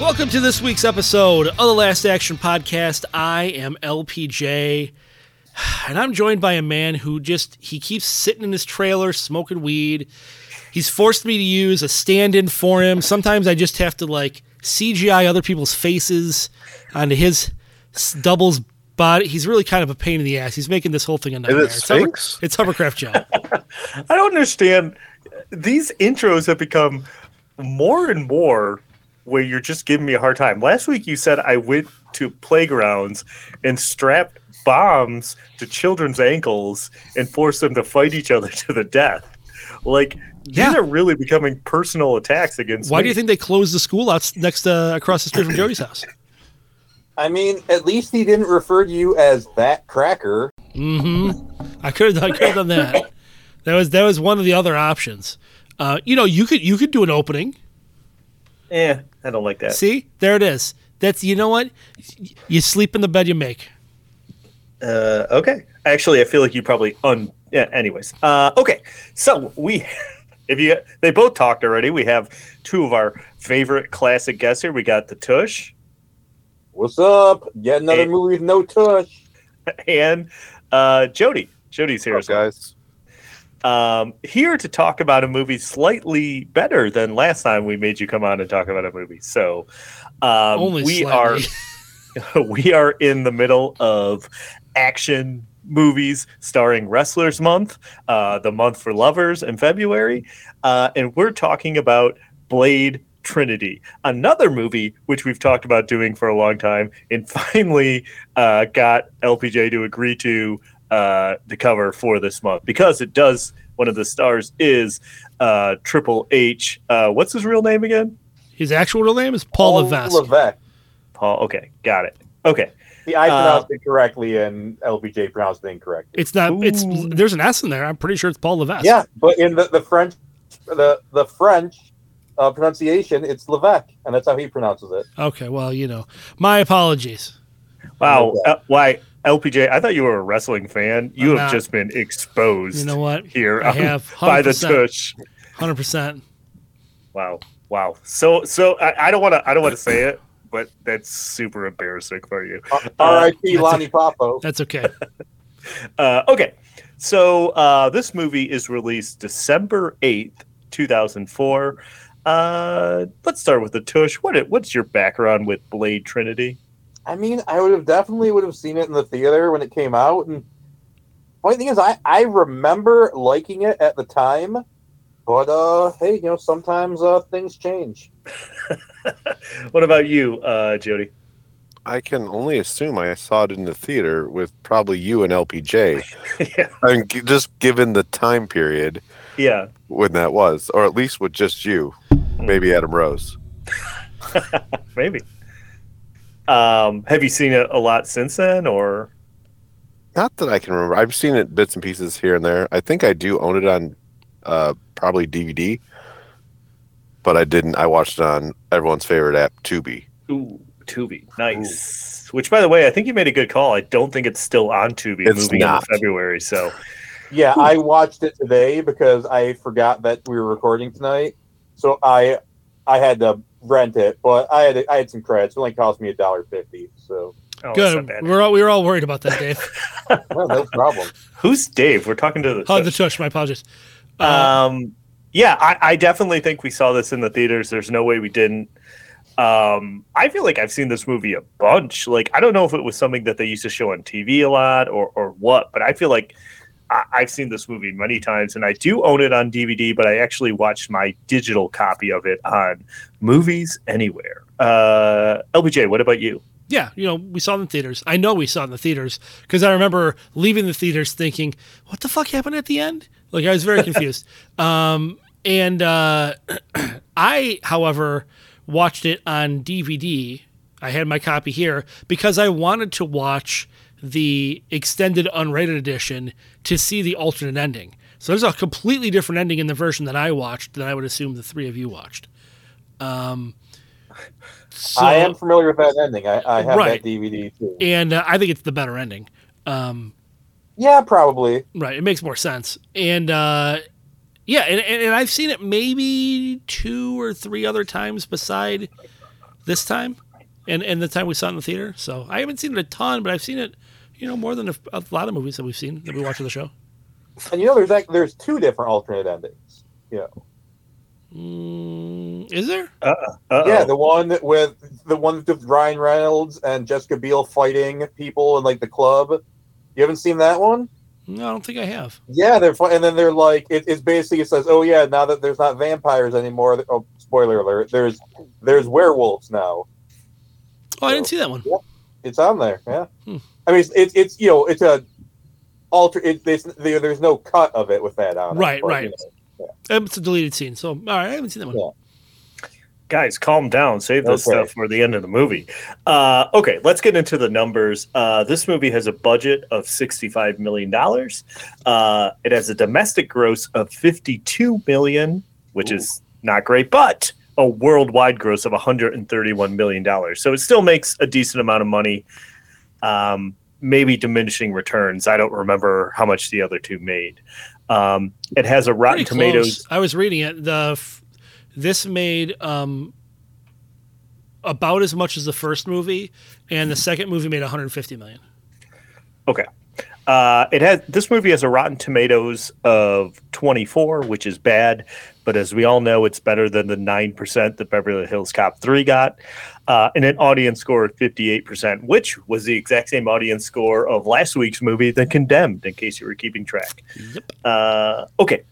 Welcome to this week's episode of the Last Action Podcast. I am LPJ, and I'm joined by a man who just he keeps sitting in his trailer smoking weed. He's forced me to use a stand-in for him. Sometimes I just have to like CGI other people's faces onto his double's body. He's really kind of a pain in the ass. He's making this whole thing a nightmare. It's, Hover- it's Hovercraft Joe. I don't understand. These intros have become more and more where you're just giving me a hard time. Last week you said I went to playgrounds and strapped bombs to children's ankles and forced them to fight each other to the death. Like Yeah. these are really becoming personal attacks against Why me. do you think they closed the school out next uh, across the street from Jody's house? I mean, at least he didn't refer to you as that cracker. Mm-hmm. I could have I could have done that. That was that was one of the other options. Uh, you know, you could you could do an opening. Eh, I don't like that. See, there it is. That's you know what? You sleep in the bed you make. Uh, okay. Actually, I feel like you probably un. Yeah. Anyways. Uh, okay. So we, if you, they both talked already. We have two of our favorite classic guests here. We got the Tush What's up? Yet another Hey. movie with no tush. and uh, Jody. Jody's here as well. guys. Um, here to talk about a movie slightly better than last time we made you come on and talk about a movie. So um, we slightly. are we are in the middle of action movies starring Wrestlers Month, uh, the month for lovers in February, uh, and we're talking about Blade Trinity, another movie which we've talked about doing for a long time, and finally uh, got LPJ to agree to uh, the cover for this month because it does. One of the stars is uh, Triple H. Uh, what's his real name again? His actual real name is Paul Levesque. Levesque. Paul. Okay, got it. Okay. See, I Uh, pronounced it correctly, and LPJ pronounced it incorrectly. It's not. It's there's an S in there. I'm pretty sure it's Paul Levesque. Yeah, but in the, the French, the the French uh, pronunciation, it's Levesque, and that's how he pronounces it. Okay. Well, you know, my apologies. Wow. Uh, why, LPJ? I thought you were a wrestling fan. You I'm have not. just been exposed. You know what? Here I have by the 100%. tush. Hundred percent. Wow. Wow. So so I, I don't want to I don't want to say it, but that's super embarrassing for you. R.I.P. that's Lonnie Popo. That's okay. Uh, okay. So uh, this movie is released December eighth, two thousand four. Uh, let's start with the tush. What what's your background with Blade Trinity? I mean, I would have definitely would have seen it in the theater when it came out. And funny thing is, I I remember liking it at the time, but uh, hey, you know, sometimes uh things change. What about you, uh, Jody? I can only assume I saw it in the theater with probably you and LPJ. yeah. I mean, g- just given the time period Yeah. when that was, or at least with just you, maybe Adam Rose. Maybe. Um, have you seen it a lot since then, or Not that I can remember. I've seen it bits and pieces here and there. I think I do own it on uh, probably DVD, but I didn't. I watched it on everyone's favorite app, Tubi. Ooh, Tubi? Nice. Which, by the way, I think you made a good call. I don't think it's still on Tubi It's moving not. into February. So, Yeah, I watched it today because I forgot that we were recording tonight, so I I had to rent it. But I had I had some credits. It only cost me a dollar fifty, so oh, that's Good. not bad. We're all we were all worried about that, Dave. well, no problem. Who's Dave? We're talking to the. Oh, the tush. My apologies. Uh, um, yeah, I, I definitely think we saw this in the theaters. There's no way we didn't. Um, I feel like I've seen this movie a bunch. Like, I don't know if it was something that they used to show on TV a lot or, or what, but I feel like I, I've seen this movie many times, and I do own it on DVD. But I actually watched my digital copy of it on Movies Anywhere. Uh, LPJ, what about you? yeah, you know, we saw it in the theaters. I know we saw it in the theaters because I remember leaving the theaters thinking, "What the fuck happened at the end?" Like I was very confused. um, And uh, I, however, watched it on DVD. I had my copy here because I wanted to watch the extended unrated edition to see the alternate ending. So there's a completely different ending in the version that I watched than I would assume the three of you watched. Um, so, I am familiar with that ending. I, I have Right. that DVD too. and uh, I think it's the better ending. Um, Yeah, probably. Right. It makes more sense. And uh, yeah, and, and, and I've seen it maybe two or three other times beside this time and, and the time we saw it in the theater. So I haven't seen it a ton, but I've seen it, you know, more than a, a lot of movies that we've seen that we watch on the show. And you know, there's like, there's two different alternate endings. Yeah, Mm, is there? Uh, uh-oh. yeah, the one with the one with Ryan Reynolds and Jessica Biel fighting people in like the club. You haven't seen that one? No, I don't think I have. Yeah, they're fi- and then they're like it, it's basically it says, oh yeah, now that there's not vampires anymore. Oh, spoiler alert! There's there's werewolves now. Oh, I didn't see that one. Yeah, It's on there. Yeah, Hmm. I mean it's, it's it's you know it's a alter. It, there's there, there's no cut of it with that on. it, Right, but, right. you know. Um, It's a deleted scene. So, all right, I haven't seen that one. Yeah. guys calm down save this Okay. stuff for the end of the movie uh, okay let's get into the numbers uh, this movie has a budget of $65 million uh, it has a domestic gross of 52 million which is not great but a worldwide gross of 131 million dollars so it still makes a decent amount of money um, maybe diminishing returns i don't remember how much the other two made um, it has a rotten tomatoes I was reading it. The f- this made um, about as much as the first movie, and the second movie made 150 million. Okay. Uh, it has this movie has a Rotten Tomatoes of 24, which is bad, but as we all know, it's better than the nine percent that Beverly Hills Cop three got, uh, and an audience score of 58 percent, which was the exact same audience score of last week's movie, The Condemned. In case you were keeping track. Yep. Uh, okay.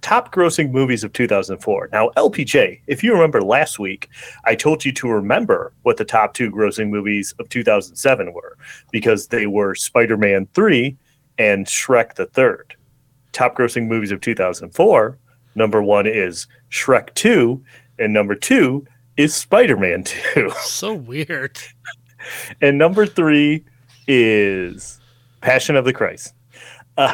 Top grossing movies of 2004. Now, LPJ, if you remember last week, I told you to remember what the top two grossing movies of 2007 were because they were Spider Man 3 and Shrek the Third. Top grossing movies of 2004, number one is Shrek 2, and number two is Spider Man 2. So weird. And number three is Passion of the Christ. Uh,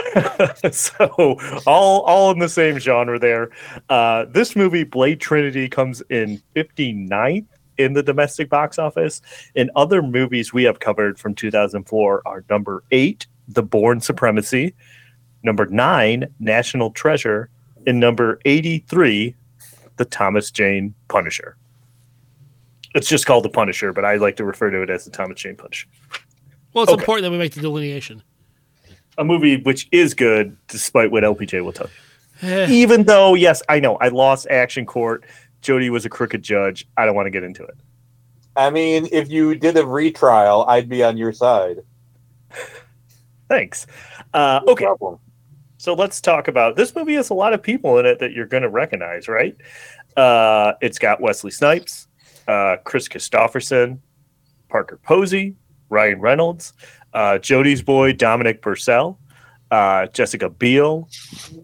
so all all in the same genre there. Uh, this movie, Blade Trinity, comes in 59th in the domestic box office. And other movies we have covered from 2004 are number eight, The Bourne Supremacy, number nine, National Treasure, and number 83, The Thomas Jane Punisher. It's just called The Punisher, but I like to refer to it as The Thomas Jane Punisher. Well, it's Okay. important that we make the delineation. a movie which is good despite what LPJ will tell you. Eh, Even though, yes, I know I lost Action Court. Jody was a crooked judge. I don't want to get into it. I mean, if you did a retrial, I'd be on your side. Thanks. Uh, No okay, problem. So let's talk about this movie. Has a lot of people in it that you're going to recognize, right? Uh, it's got Wesley Snipes, uh, Kris Kristofferson, Parker Posey, Ryan Reynolds, uh, Jody's boy Dominic Purcell, uh, Jessica Biel,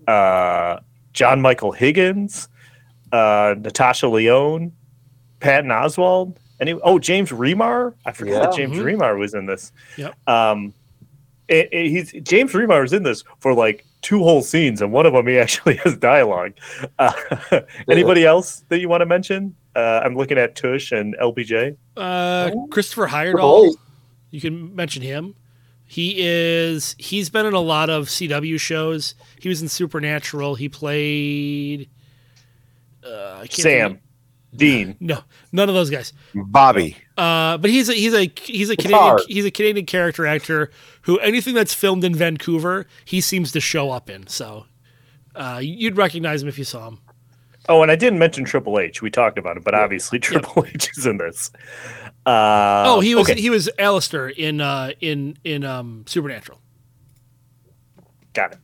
uh, John Michael Higgins, uh, Natasha Lyonne, Patton Oswalt. Any? Oh, James Remar. I forgot that Yeah. James Mhm. Remar was in this. Yep. Um, it, it- he's James Remar is in this for like two whole scenes, and one of them he actually has dialogue. Uh, anybody else that you want to mention? Uh, I'm looking at Tush and LPJ. uh, Christopher Triple Heyerdahl. You can mention him. He is. He's been in a lot of CW shows. He was in Supernatural. He played. Uh, I can't Sam, think- Dean. No, none of those guys. Bobby. Uh, but he's a he's a he's a Canadian Picard. he's a Canadian character actor who anything that's filmed in Vancouver he seems to show up in. So uh, you'd recognize him if you saw him. Oh, and I didn't mention Triple H. We talked about it, but obviously Triple H is in this. Uh, oh, he was okay. he was Alistair in uh, in in um, Supernatural. Got it.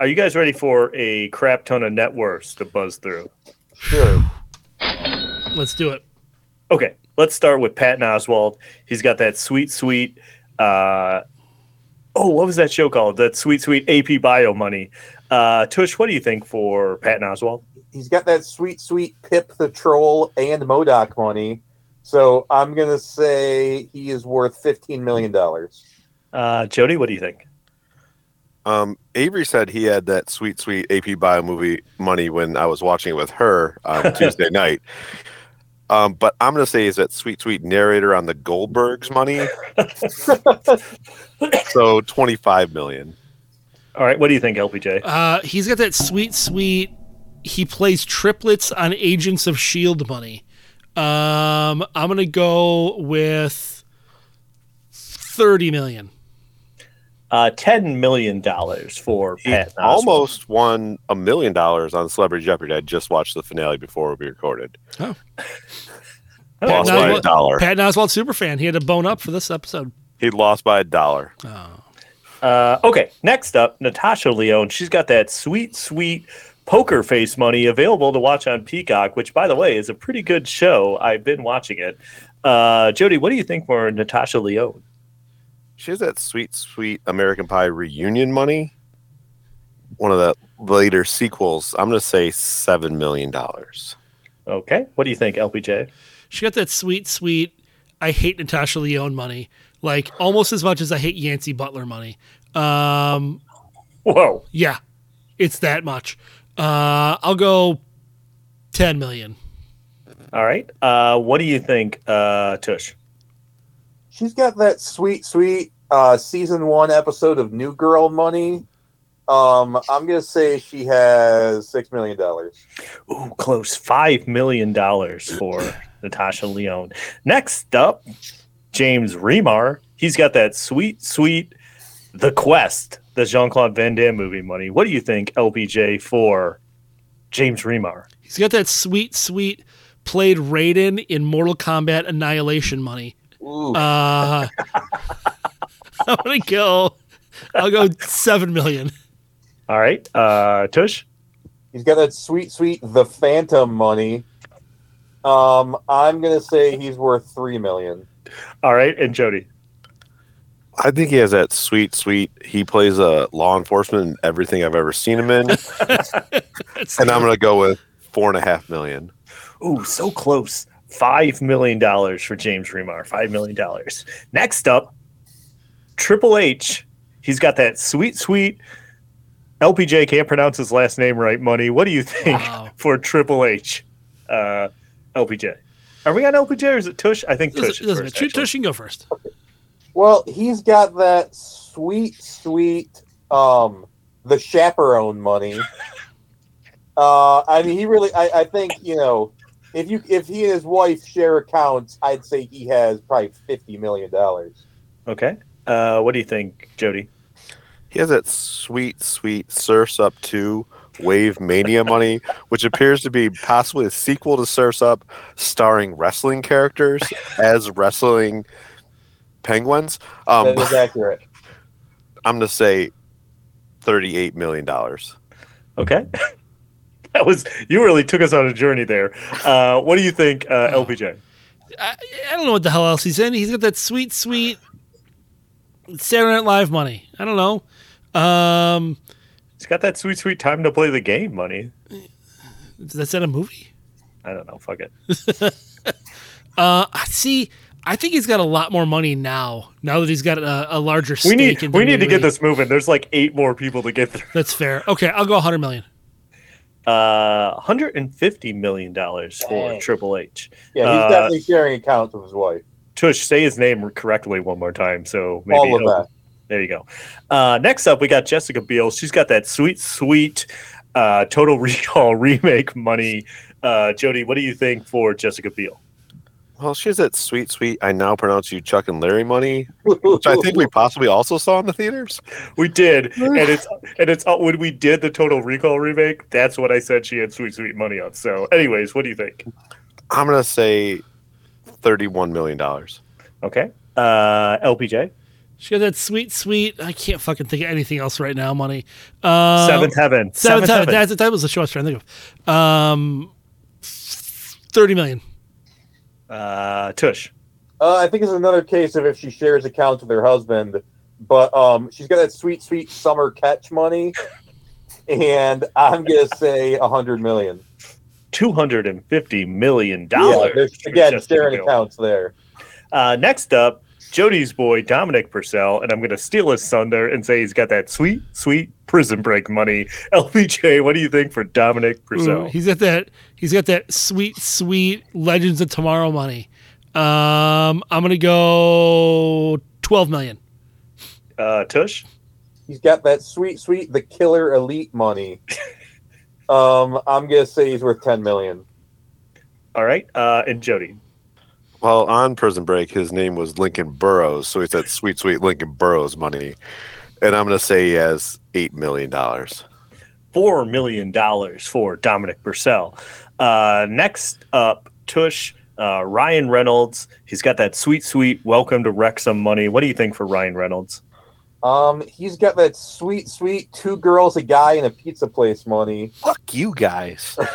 Are you guys ready for a crap ton of net worths to buzz through? Sure. Let's do it. Okay, let's start with Patton Oswalt. He's got that sweet, sweet. Uh, oh, what was that show called? That sweet, sweet AP Bio money. Uh, Tush, what do you think for Patton Oswalt? he's got that sweet, sweet Pip the Troll and MODOK money. So I'm gonna say he is worth fifteen million dollars. Uh, Jody, what do you think? Um, Avery said he had that sweet, sweet AP Bio movie money when I was watching it with her on Tuesday night. Um, but I'm gonna say is that sweet, sweet narrator on the Goldbergs money. so 25 million. All right, what do you think, LPJ? Uh, he's got that sweet, sweet. He plays triplets on Agents of Shield money. Um, I'm gonna go with thirty million. Uh, ten million dollars for He Pat. Oswalt. almost won a million dollars on Celebrity Jeopardy. I just watched the finale before we recorded. Oh. Lost Pat by a Oswalt- dollar. Pat Oswalt superfan. He had to bone up for this episode. He lost by a dollar. Uh, okay, next up, Natasha Lyonne. She's got that sweet, sweet poker face money available to watch on Peacock, which, by the way, is a pretty good show. I've been watching it. Uh, Jody, what do you think for Natasha Lyonne? She has that sweet, sweet American Pie reunion money. One of the later sequels. I'm going to say seven million dollars. Okay, what do you think, LPJ? She got that sweet, sweet. I hate Natasha Lyonne money, like almost as much as I hate Yancey Butler money. Um, Whoa, yeah, it's that much. Uh, I'll go ten million. all right. Uh, what do you think, uh, Tush? She's got that sweet, sweet uh, season one episode of New Girl money. Um, I'm gonna say she has six million dollars. Ooh, close. Five million dollars for Natasha Lyonne. Next up, James Remar. He's got that sweet, sweet The Quest, the Jean Claude Van Damme movie money. What do you think, LPJ, for James Remar? He's got that sweet, sweet. Played Raiden in Mortal Kombat Annihilation money. Ooh, Uh, I'm gonna go. I'll go seven million. All right, uh, Tush. he's got that sweet, sweet The Phantom money. Um, I'm gonna say he's worth three million. All right, and Jody. I think he has that sweet, sweet. He plays a law enforcement in everything I've ever seen him in, That's and I'm going to go with four and a half million. Ooh, so close. Five million dollars for James Remar. Five million dollars. Next up, Triple H. He's got that sweet, sweet. LPJ can't pronounce his last name right. Money. What do you think Wow. for Triple H? Uh, LPJ. Are we on LPJ or is it Tush? I think Tush. Doesn't, is doesn't first, matter. Tush, you can go first. Well, he's got that sweet, sweet um the chaperone money. Uh I mean he really I, I think, you know, if you if he and his wife share accounts, I'd say he has probably fifty million dollars. Okay. Uh, what do you think, Jody? He has that sweet, sweet Surfs Up 2 Wave Mania money, which appears to be possibly a sequel to Surfs Up, starring wrestling characters as wrestling penguins. Um, That is accurate. I'm going to say $38 million. Okay. that was you really took us on a journey there. Uh, what do you think, uh, LPJ? I, I don't know what the hell else he's in. He's got that sweet, sweet Saturday Night Live money. I don't know. Um, He's got that sweet, sweet time to play the game money. that's that a movie? I don't know. Fuck it. Uh, see, I think he's got a lot more money now. Now that he's got a, a larger stake We need we need to get this moving. There's like eight more people to get through. That's fair. Okay, I'll go 100 million. Uh, 150 million dollars for Dang. Triple H. Yeah, he's Uh, definitely sharing accounts with his wife. Tush, say his name correctly one more time. So maybe All of that. There you go. Uh, next up, we got Jessica Biel. She's got that sweet, sweet uh, Total Recall remake money. Uh, Jody, what do you think for Jessica Biel? Well, she has that sweet, sweet, I now pronounce you Chuck and Larry money, which I think we possibly also saw in the theaters. We did, and it's and it's uh, when we did the Total Recall remake. That's what I said she had sweet, sweet money on. So, anyways, what do you think? I'm going to say $31 million. Okay, uh, LPJ, She got that sweet, sweet. I can't fucking think of anything else right now. Money. Uh, Seventh Heaven, Seventh, heaven. Heaven. That's that was the show I was trying to think of. Um, thirty million. Uh, Tush. Uh, I think it's another case of if she shares accounts with her husband, but um, she's got that sweet, sweet summer catch money. and I'm gonna say a hundred million. Two hundred and fifty million dollars. there's- again, sharing accounts there. Uh, next up, Jody's boy Dominic Purcell, and I'm going to steal his thunder and say he's got that sweet, sweet prison break money. LPJ, what do you think for Dominic Ooh, Purcell? he's got that. He's got that sweet, sweet Legends of Tomorrow money. Um, I'm gonna go twelve million. Uh, Tush, He's got that sweet, sweet, the killer elite money. um, I'm gonna say he's worth ten million. all right, uh, and Jody. Well, on Prison Break, his name was Lincoln Burrows, so he said sweet, sweet Lincoln Burrows money, and I'm going to say he has eight million dollars. four million dollars for Dominic Purcell. Uh, next up, Tush, uh, Ryan Reynolds. He's got that sweet, sweet welcome to Wrexham money. What do you think for Ryan Reynolds? Um, he's got that sweet, sweet two girls, a guy, and a pizza place money. Fuck you guys.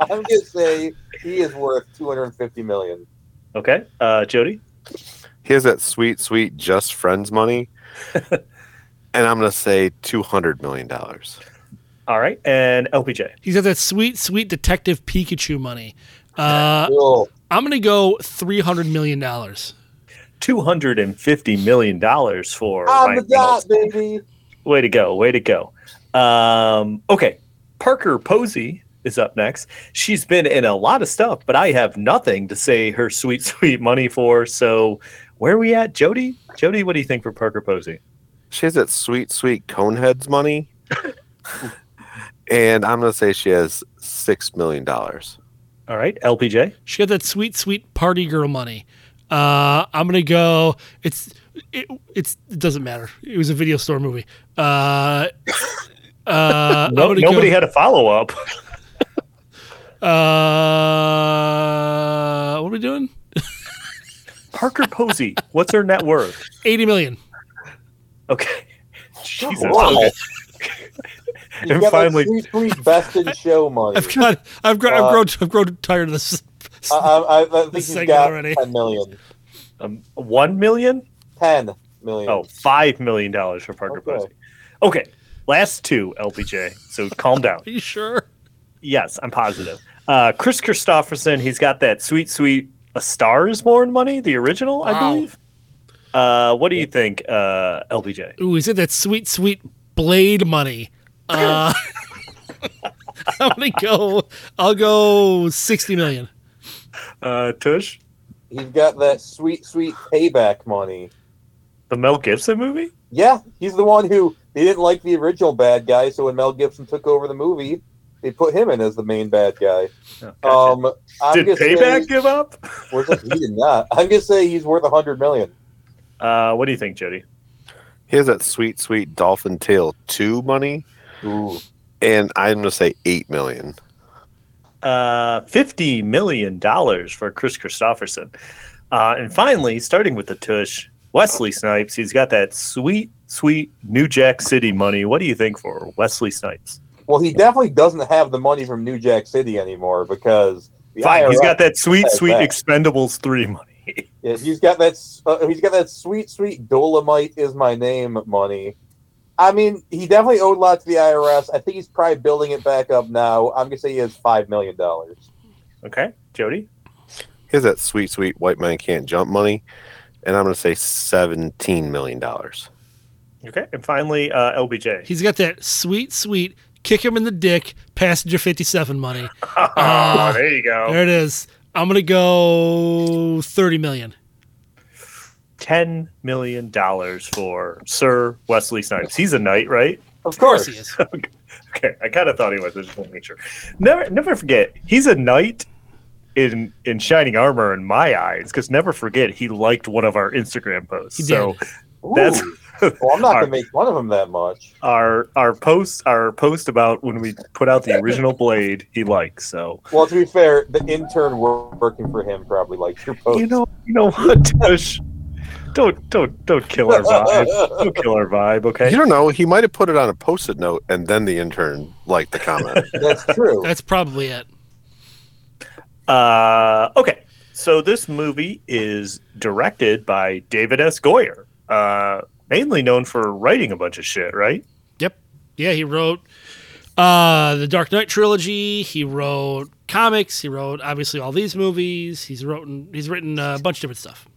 I'm gonna say he is worth two hundred and fifty million. Okay, uh, Jody. He has that sweet, sweet just friends money, and I'm going to say two hundred million dollars. All right, and LPJ. He's got that sweet, sweet Detective Pikachu money. Uh, Cool. I'm gonna go three hundred million dollars. Two hundred and fifty million dollars for On Ryan the dot, baby. Way to go! Way to go! Um, okay, Parker Posey is up next. She's been in a lot of stuff, but I have nothing to say her sweet, sweet money for. So, where are we at, Jody? Jody, what do you think for Parker Posey? She has that sweet, sweet Coneheads money, and I'm going to say she has six million dollars. All right, LPJ. She got that sweet, sweet party girl money. Uh, I'm gonna go. It's it, it's it doesn't matter. It was a video store movie. Uh, uh, No, nobody go, had a follow up. Uh, what are we doing? Parker Posey. What's her net worth? Eighty million. Okay. Jesus. Wow. Okay. He's And got finally- sweet, sweet best in show money. I've got. I've got. I've Uh, grown. I've grown tired of this. I, I, I think This he's segment got already. ten million. Um, one million? Ten million. Oh, five million dollars for Parker Okay. Posey. Okay. Last two, LPJ. So calm down. Are you sure? Yes, I'm positive. Uh, Kris Kristofferson, he's got that sweet, sweet A Star is Born money, the original, I believe. Uh, what do you think, uh, LPJ? Ooh, he said that sweet, sweet blade money. Uh, I'm gonna go. I'll go sixty million. Uh, Tush, He's got that sweet, sweet payback money. the Mel Gibson movie? Yeah, he's the one who they didn't like the original bad guy, so when Mel Gibson took over the movie, they put him in as the main bad guy. Oh, gotcha. Um, Did Payback say, give up? He did not. I'm gonna say he's worth a hundred million. Uh, what do you think, Jody? He has that sweet, sweet Dolphin Tale 2 money, Ooh, and I'm going to say 8 million. Uh, fifty million dollars for Kris Kristofferson. Uh, and finally, starting with the tush, Wesley Snipes. He's got that sweet, sweet New Jack City money. What do you think for Wesley Snipes? well, he definitely doesn't have the money from New Jack City anymore because Fine, he's got that sweet, sweet that. Expendables three money. Yeah, he's got that. Uh, he's got that sweet, sweet Dolomite is my name money. I mean, he definitely owed a lot to the IRS. I think he's probably building it back up now. I'm gonna say he has five million dollars. Okay, Jody. He has that sweet, sweet white man can't jump money, and I'm going to say $17 million. Okay, and finally, uh, LPJ. He's got that sweet, sweet kick him in the dick passenger fifty seven money. oh, there you go. There it is. I'm gonna go thirty million. Ten million dollars for Sir Wesley Snipes. He's a knight, right? Of course he is. Okay, I kind of thought he was. I just want to make sure. Never, never forget. He's a knight in in shining armor in my eyes. Because never forget, he liked one of our Instagram posts. He so Ooh. that's well, I'm not our, gonna make fun of him that much. our our post our post about when we put out the original blade. He likes so. Well, to be fair, the intern working for him probably likes your post. You know, you know what, Tush? Don't don't don't kill our vibe. Don't kill our vibe, okay? You don't know. He might have put it on a post-it note, and then the intern liked the comment. That's true. That's probably it. Uh, okay, so this movie is directed by David S. Goyer, uh, mainly known for writing a bunch of shit, right? Yep. Yeah, he wrote uh, the Dark Knight trilogy. He wrote comics. He wrote obviously all these movies. He's written he's written a bunch of different stuff.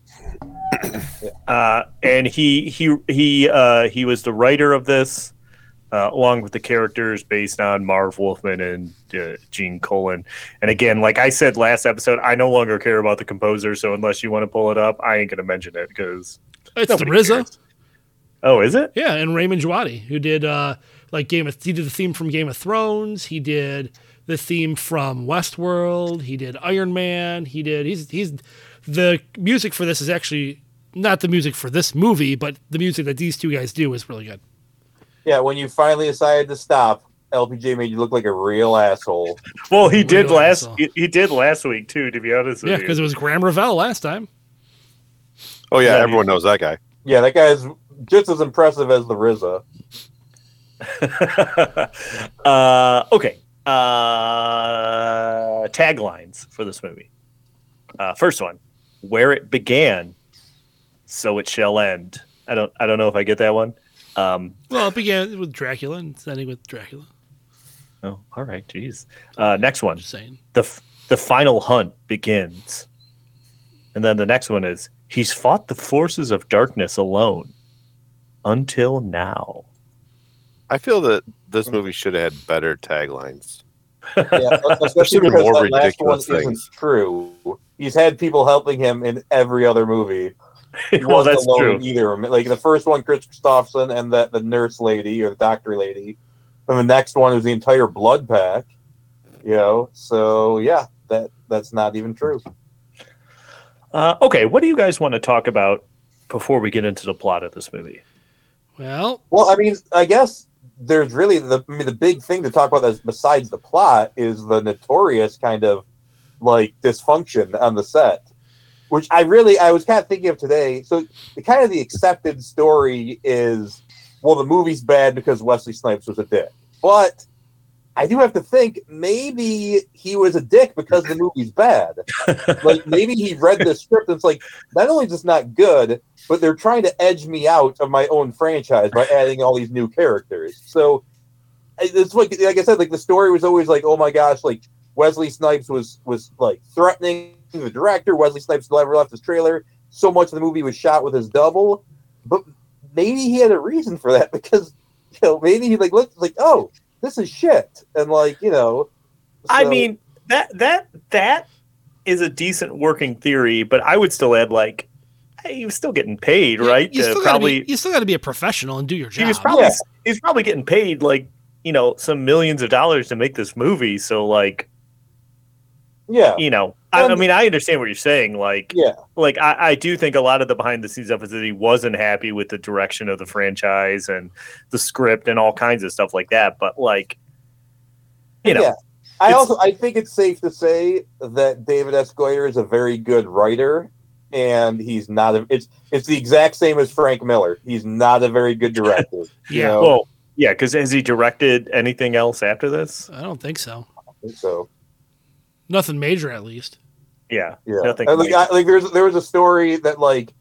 Uh, and he he he uh, he was the writer of this, uh, along with the characters based on Marv Wolfman and uh, Gene Colan. And again, like I said last episode, I no longer care about the composer. So unless you want to pull it up, I ain't gonna mention it because It's nobody RZA. cares. Oh, is it? Yeah, and Ramin Djawadi, who did uh like Game of he did the theme from Game of Thrones, he did the theme from Westworld, he did Iron Man, he did he's he's the music for this is actually not the music for this movie, but the music that these two guys do is really good. Yeah, when you finally decided to stop, LPJ made you look like a real asshole. Well, he did last. He, he did last week too. To be honest with you. Yeah, because it was Graeme Revell last time. Oh yeah, Yeah, everyone knows that guy. Yeah, that guy's just as impressive as the RZA. uh, okay. Uh, taglines for this movie. Uh, first one, where it began, so it shall end. I don't. I don't know if I get that one. Um, Well, it began with Dracula and it's ending with Dracula. oh, all right. Jeez. Uh, next one, Just saying. the f- the final hunt begins, and then the next one is he's fought the forces of darkness alone until now. I feel that this movie should have had better taglines. Yeah, especially because more that last one ridiculous isn't true. He's had people helping him in every other movie. He well, wasn't that's alone true. either. Like the first one, Kris Kristofferson and the, the nurse lady or the doctor lady. And the next one was the entire blood pack. You know, so yeah, that that's not even true. Uh, okay, what do you guys want to talk about before we get into the plot of this movie? Well, Well, I mean, I guess there's really the I mean, the big thing to talk about that's besides the plot is the notorious kind of like dysfunction on the set, which I really I was kind of thinking of today. So the kind of the accepted story is well, the movie's bad because Wesley Snipes was a dick, but I do have to think maybe he was a dick because the movie's bad. like maybe he read the script and it's like not only is this not good, but they're trying to edge me out of my own franchise by adding all these new characters. So it's like like I said, like the story was always like, oh my gosh, like Wesley Snipes was was like threatening the director. Wesley Snipes never left his trailer. So much of the movie was shot with his double, but maybe he had a reason for that because you know maybe he like looked like oh this is shit and like you know. I mean that that that is a decent working theory, but I would still add like hey, he was still getting paid, right? You, to still probably gotta be, you still got to be a professional and do your he job. was probably Yeah. he was probably getting paid like you know some millions of dollars to make this movie. So like yeah, you know, I, I mean, I understand what you're saying. Like yeah. like I, I do think a lot of the behind the scenes stuff is that he wasn't happy with the direction of the franchise and the script and all kinds of stuff like that. But like, you know, Yeah. I also I think it's safe to say that David S. Goyer is a very good writer, and he's not a. It's it's the exact same as Frank Miller. He's not a very good director. you Yeah. know? well, yeah, because has he directed anything else after this? I don't think so. so Nothing major, at least. Yeah, yeah. nothing. And, like. I, like there's there was a story that like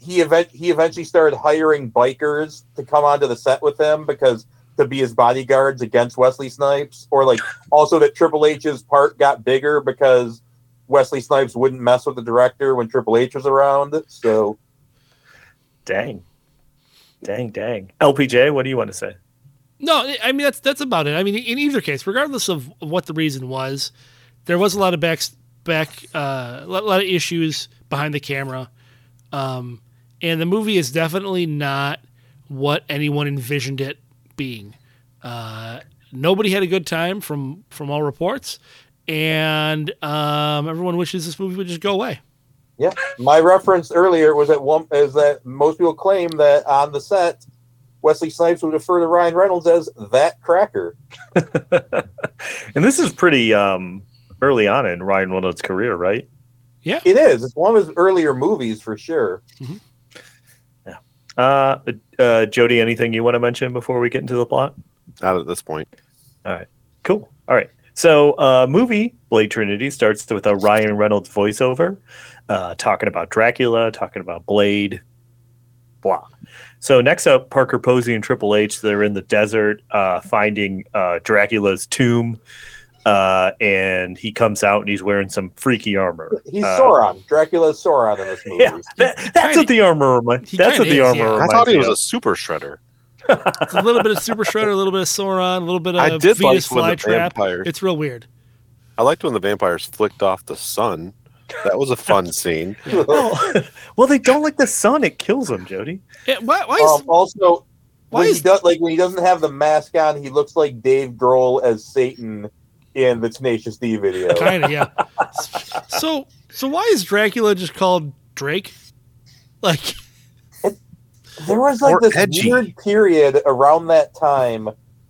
he event he eventually started hiring bikers to come onto the set with him because to be his bodyguards against Wesley Snipes, or like also that Triple H's part got bigger because Wesley Snipes wouldn't mess with the director when Triple H was around. So dang, dang, dang. LPJ, what do you want to say? No, I mean that's that's about it. I mean, in either case, regardless of what the reason was, there was a lot of back back uh, a lot of issues behind the camera, um, and the movie is definitely not what anyone envisioned it being. Uh, nobody had a good time from from all reports, and um, everyone wishes this movie would just go away. yeah, my reference earlier was that one is that most people claim that on the set. Wesley Snipes would refer to Ryan Reynolds as that cracker. And this is pretty um early on in Ryan Reynolds' career, right? Yeah, it is. It's one of his earlier movies for sure. Uh, uh, Jody, anything you want to mention before we get into the plot? Not at this point. All right. Cool. All right. So, uh, movie Blade Trinity starts with a Ryan Reynolds voiceover, uh, talking about Dracula, talking about Blade, blah. So next up, Parker Posey and Triple H. They're in the desert, uh, finding uh, Dracula's tomb, uh, and he comes out and he's wearing some freaky armor. He's Uh, Sauron. Dracula's Sauron in this movie. Yeah, that- that's what the armor reminds. That's what the is, armor. yeah. I I thought he was of. a super shredder. It's a little bit of Super Shredder, a little bit of Sauron, a little bit I of did Venus when the flytrap. It's real weird. I liked when the vampires flicked off the sun. That was a fun scene. well, well, they don't like the sun; it kills them, Jody. Yeah, why, why is Um, also, Why when is- he does like when he doesn't have the mask on, he looks like Dave Grohl as Satan in the Tenacious D video. kind of yeah? So so why is Dracula just called Drake? Like There was like Or this edgy. weird period around that time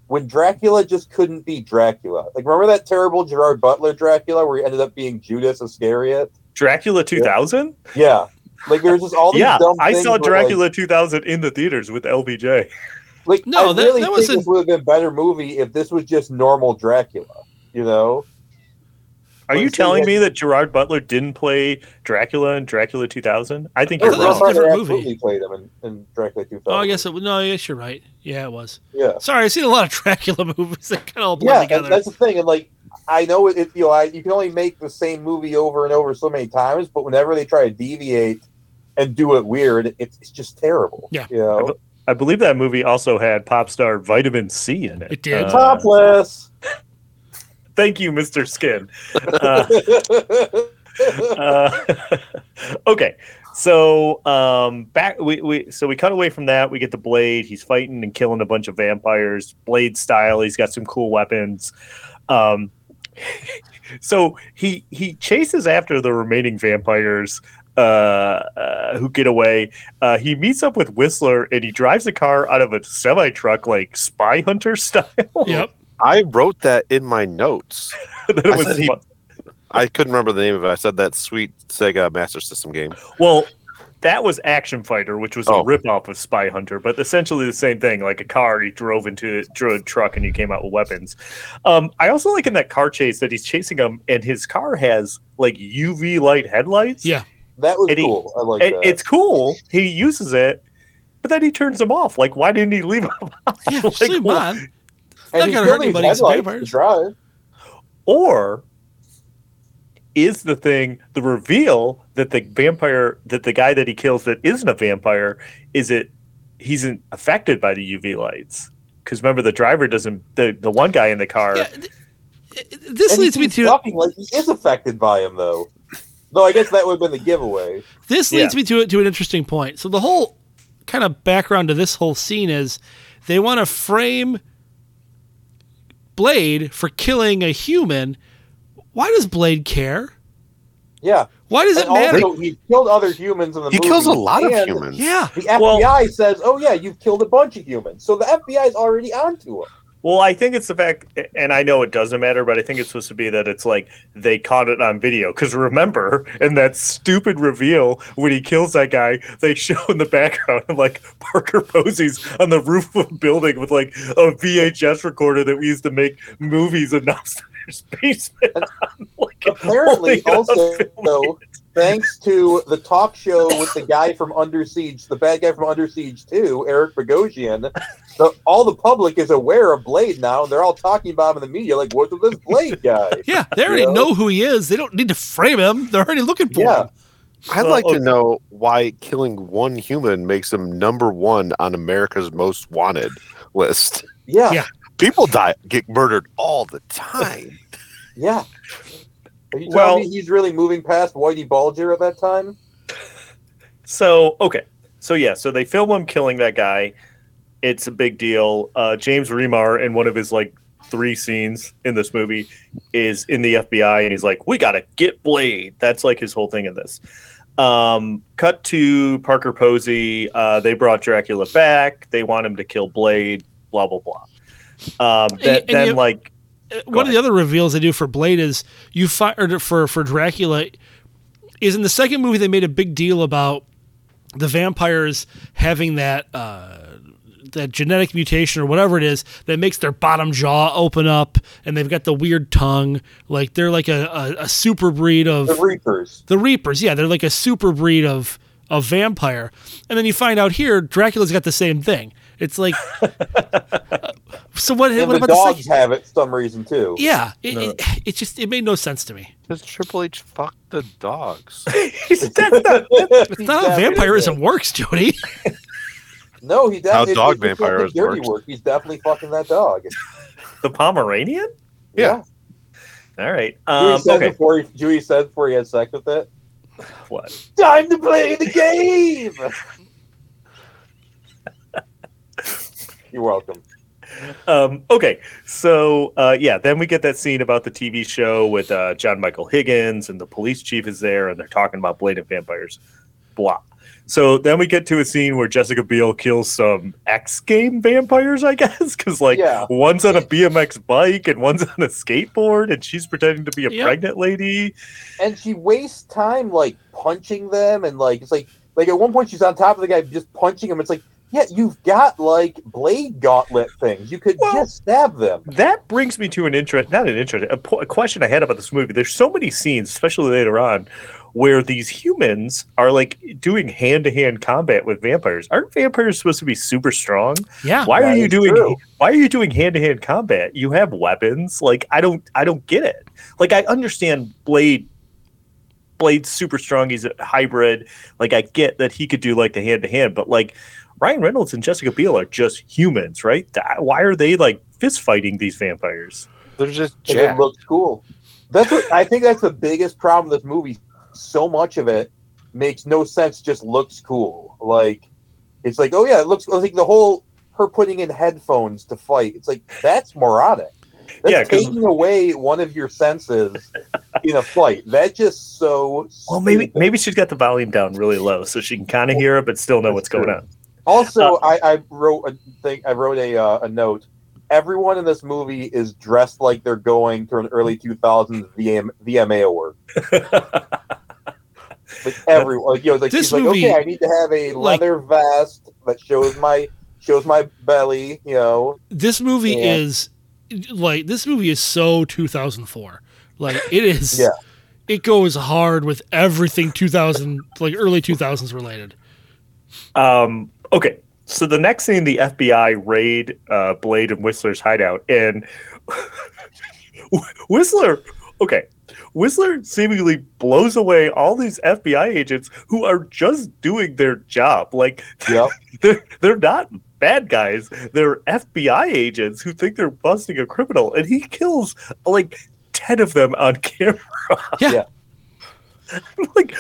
when Dracula just couldn't be Dracula. Like remember that terrible Gerard Butler Dracula where he ended up being Judas Iscariot? Dracula 2000. Yeah. Like there's just all these Yeah, dumb I saw where, like- Dracula 2000 in the theaters with LPJ. Like, No, I that- really that think wasn't- this would have been a better movie if this was just normal Dracula. You know? Are you telling me that Gerard Butler didn't play Dracula in Dracula 2000? I think I you're thought that was wrong. a different Butler movie. absolutely played him in, in Dracula 2000. oh, I guess it. No, I guess you're right. Yeah, it was. Yeah. Sorry, I've seen a lot of Dracula movies that kind of all blend Yeah, together. that's the thing. And like, I know it, it you know, I, you can only make the same movie over and over so many times, but whenever they try to deviate and do it weird, it's, it's just terrible. Yeah. You know? I believe that movie also had pop star Vitamin C in it. It did. Uh, Topless. Thank you, Mr. Skin. Uh, uh, okay, so um, back we, we so we cut away from that. We get the blade. He's fighting and killing a bunch of vampires, blade style. He's got some cool weapons. Um, so he he chases after the remaining vampires uh, uh, who get away. Uh, he meets up with Whistler and he drives a car out of a semi truck, like spy hunter style. Yep. I wrote that in my notes. That I was he- I couldn't remember the name of it. I said that sweet Sega Master System game. Well, that was Action Fighter, which was a Oh. ripoff of Spy Hunter, but essentially the same thing. Like a car, he drove into it, drove a truck, and he came out with weapons. Um, I also like in that car chase that he's chasing him, and his car has like UV light headlights. Yeah. that was And he- cool. I like It- that. it's cool. He uses it, but then he turns them off. Like, why didn't he leave them? on? Yeah, Like, sleep wh- on. And not he gonna hurt needs anybody, it's headlights vampires. to drive. or is the thing the reveal that the vampire that the guy that he kills that isn't a vampire is it he's in, affected by the uv lights because remember the driver doesn't the, the one guy in the car Yeah, th- this And leads me to talking like he is affected by him, though. Though I guess that would have been the giveaway. this Yeah. leads me to to an interesting point. So the whole kind of background to this whole scene is they want to frame Blade for killing a human. Why does Blade care? Yeah. Why does it And matter? also, he killed other humans in the He movie. kills a lot of humans. Yeah. The FBI says, "Oh yeah, you've killed a bunch of humans." So the FBI is already onto him. Well i think it's the fact and i know it doesn't matter but i think it's supposed to be that it's like they caught it on video because remember in that stupid reveal when he kills that guy they show in the background like parker posey's on the roof of a building with like a vhs recorder that we used to make movies in upstairs basement on. Like, Apparently, holding it up, also, though, thanks to the talk show with the guy from Under Siege, the bad guy from Under Siege 2, Eric Bogosian, the, all the public is aware of Blade now, and they're all talking about him in the media, like, what's with this Blade guy? Yeah, they already You know? know who he is. They don't need to frame him. They're already looking for Yeah. him. I'd Well, like okay. to know why killing one human makes him number one on America's most wanted list. Yeah, Yeah. yeah. People die, get murdered all the time. Are you telling Well- me he's really moving past Whitey Bulger at that time? So okay, so yeah, so they film him killing that guy. It's a big deal. Uh, James Remar in one of his like three scenes in this movie is in the FBI, and he's like, "We gotta get Blade." That's like his whole thing in this. Um, cut to Parker Posey. Uh, they brought Dracula back. They want him to kill Blade. Blah blah blah. Um, And- then, and then you- like One of the other reveals they do for Blade is you fired for for Dracula is in the second movie they made a big deal about the vampires having that uh, that genetic mutation or whatever it is that makes their bottom jaw open up and they've got the weird tongue like they're like a, a, a super breed of The Reapers. the Reapers, yeah, they're like a super breed of a vampire, and then you find out here Dracula's got the same thing. It's like, so what? And what the about the dogs psych- have it for some reason too. Yeah, it, it, it just it made no sense to me. Does Triple H fuck the dogs? That's not- It's not how vampirism works, Jody. No, he definitely How dog it's just vampirism dirty works. work. He's definitely fucking that dog. the Pomeranian. Yeah. All right. Um, said okay. before he, Dewey said before he had sex with it. What? Time to play the game. You're welcome. Um, okay, so uh, yeah, then we get that scene about the TV show with uh, John Michael Higgins and the police chief is there, and they're talking about Blade and vampires. Blah. So then we get to a scene where Jessica Biel kills some X game vampires, I guess, because like Yeah. one's on a BMX bike and one's on a skateboard, and she's pretending to be a Yep. pregnant lady. And she wastes time like punching them, and like it's like like at one point she's on top of the guy just punching him. It's like yeah, you've got like blade gauntlet things. You could Well- just stab them. That brings me to an interest, not an interest, a, po- a question I had about this movie. There's so many scenes, especially later on, where these humans are like doing hand to hand combat with vampires. Aren't vampires supposed to be super strong? Yeah, Why are you doing true. why are you doing hand to hand combat? You have weapons. Like I don't I don't get it. Like I understand Blade Blade's super strong, he's a hybrid. Like I get that he could do like the hand to hand, but like Ryan Reynolds and Jessica Biel are just humans, right? That- Why are they like fist fighting these vampires? They're just If it jacked. looks cool. That's what I think. That's the biggest problem with this movie. So much of it makes no sense. Just looks cool. Like it's like, oh yeah, it looks I like the whole her putting in headphones to fight. It's like that's moronic. That's Yeah, 'cause- taking away one of your senses in a fight. That just so. Well, maybe stupid. maybe she's got the volume down really low so she can kind of hear it, but still know That's what's going on. Also, Uh, I, I wrote a thing. I wrote a uh, a note. Everyone in this movie is dressed like they're going to an early 2000s VM, VMA award. Like everyone, like, you know, like This she's like, movie, okay, I need to have a like- leather vest that shows my shows my belly. You know, this movie Yeah. is like this movie is so 2004 like it is Yeah. it goes hard with everything 2000 like early 2000s related Um, okay, so the next scene, the FBI raid uh, Blade and Whistler's hideout, and Whistler, okay, Whistler seemingly blows away all these FBI agents who are just doing their job. Like, Yep. they're they're not bad guys; they're FBI agents who think they're busting a criminal, and he kills like ten of them on camera. Yeah. Yeah. like,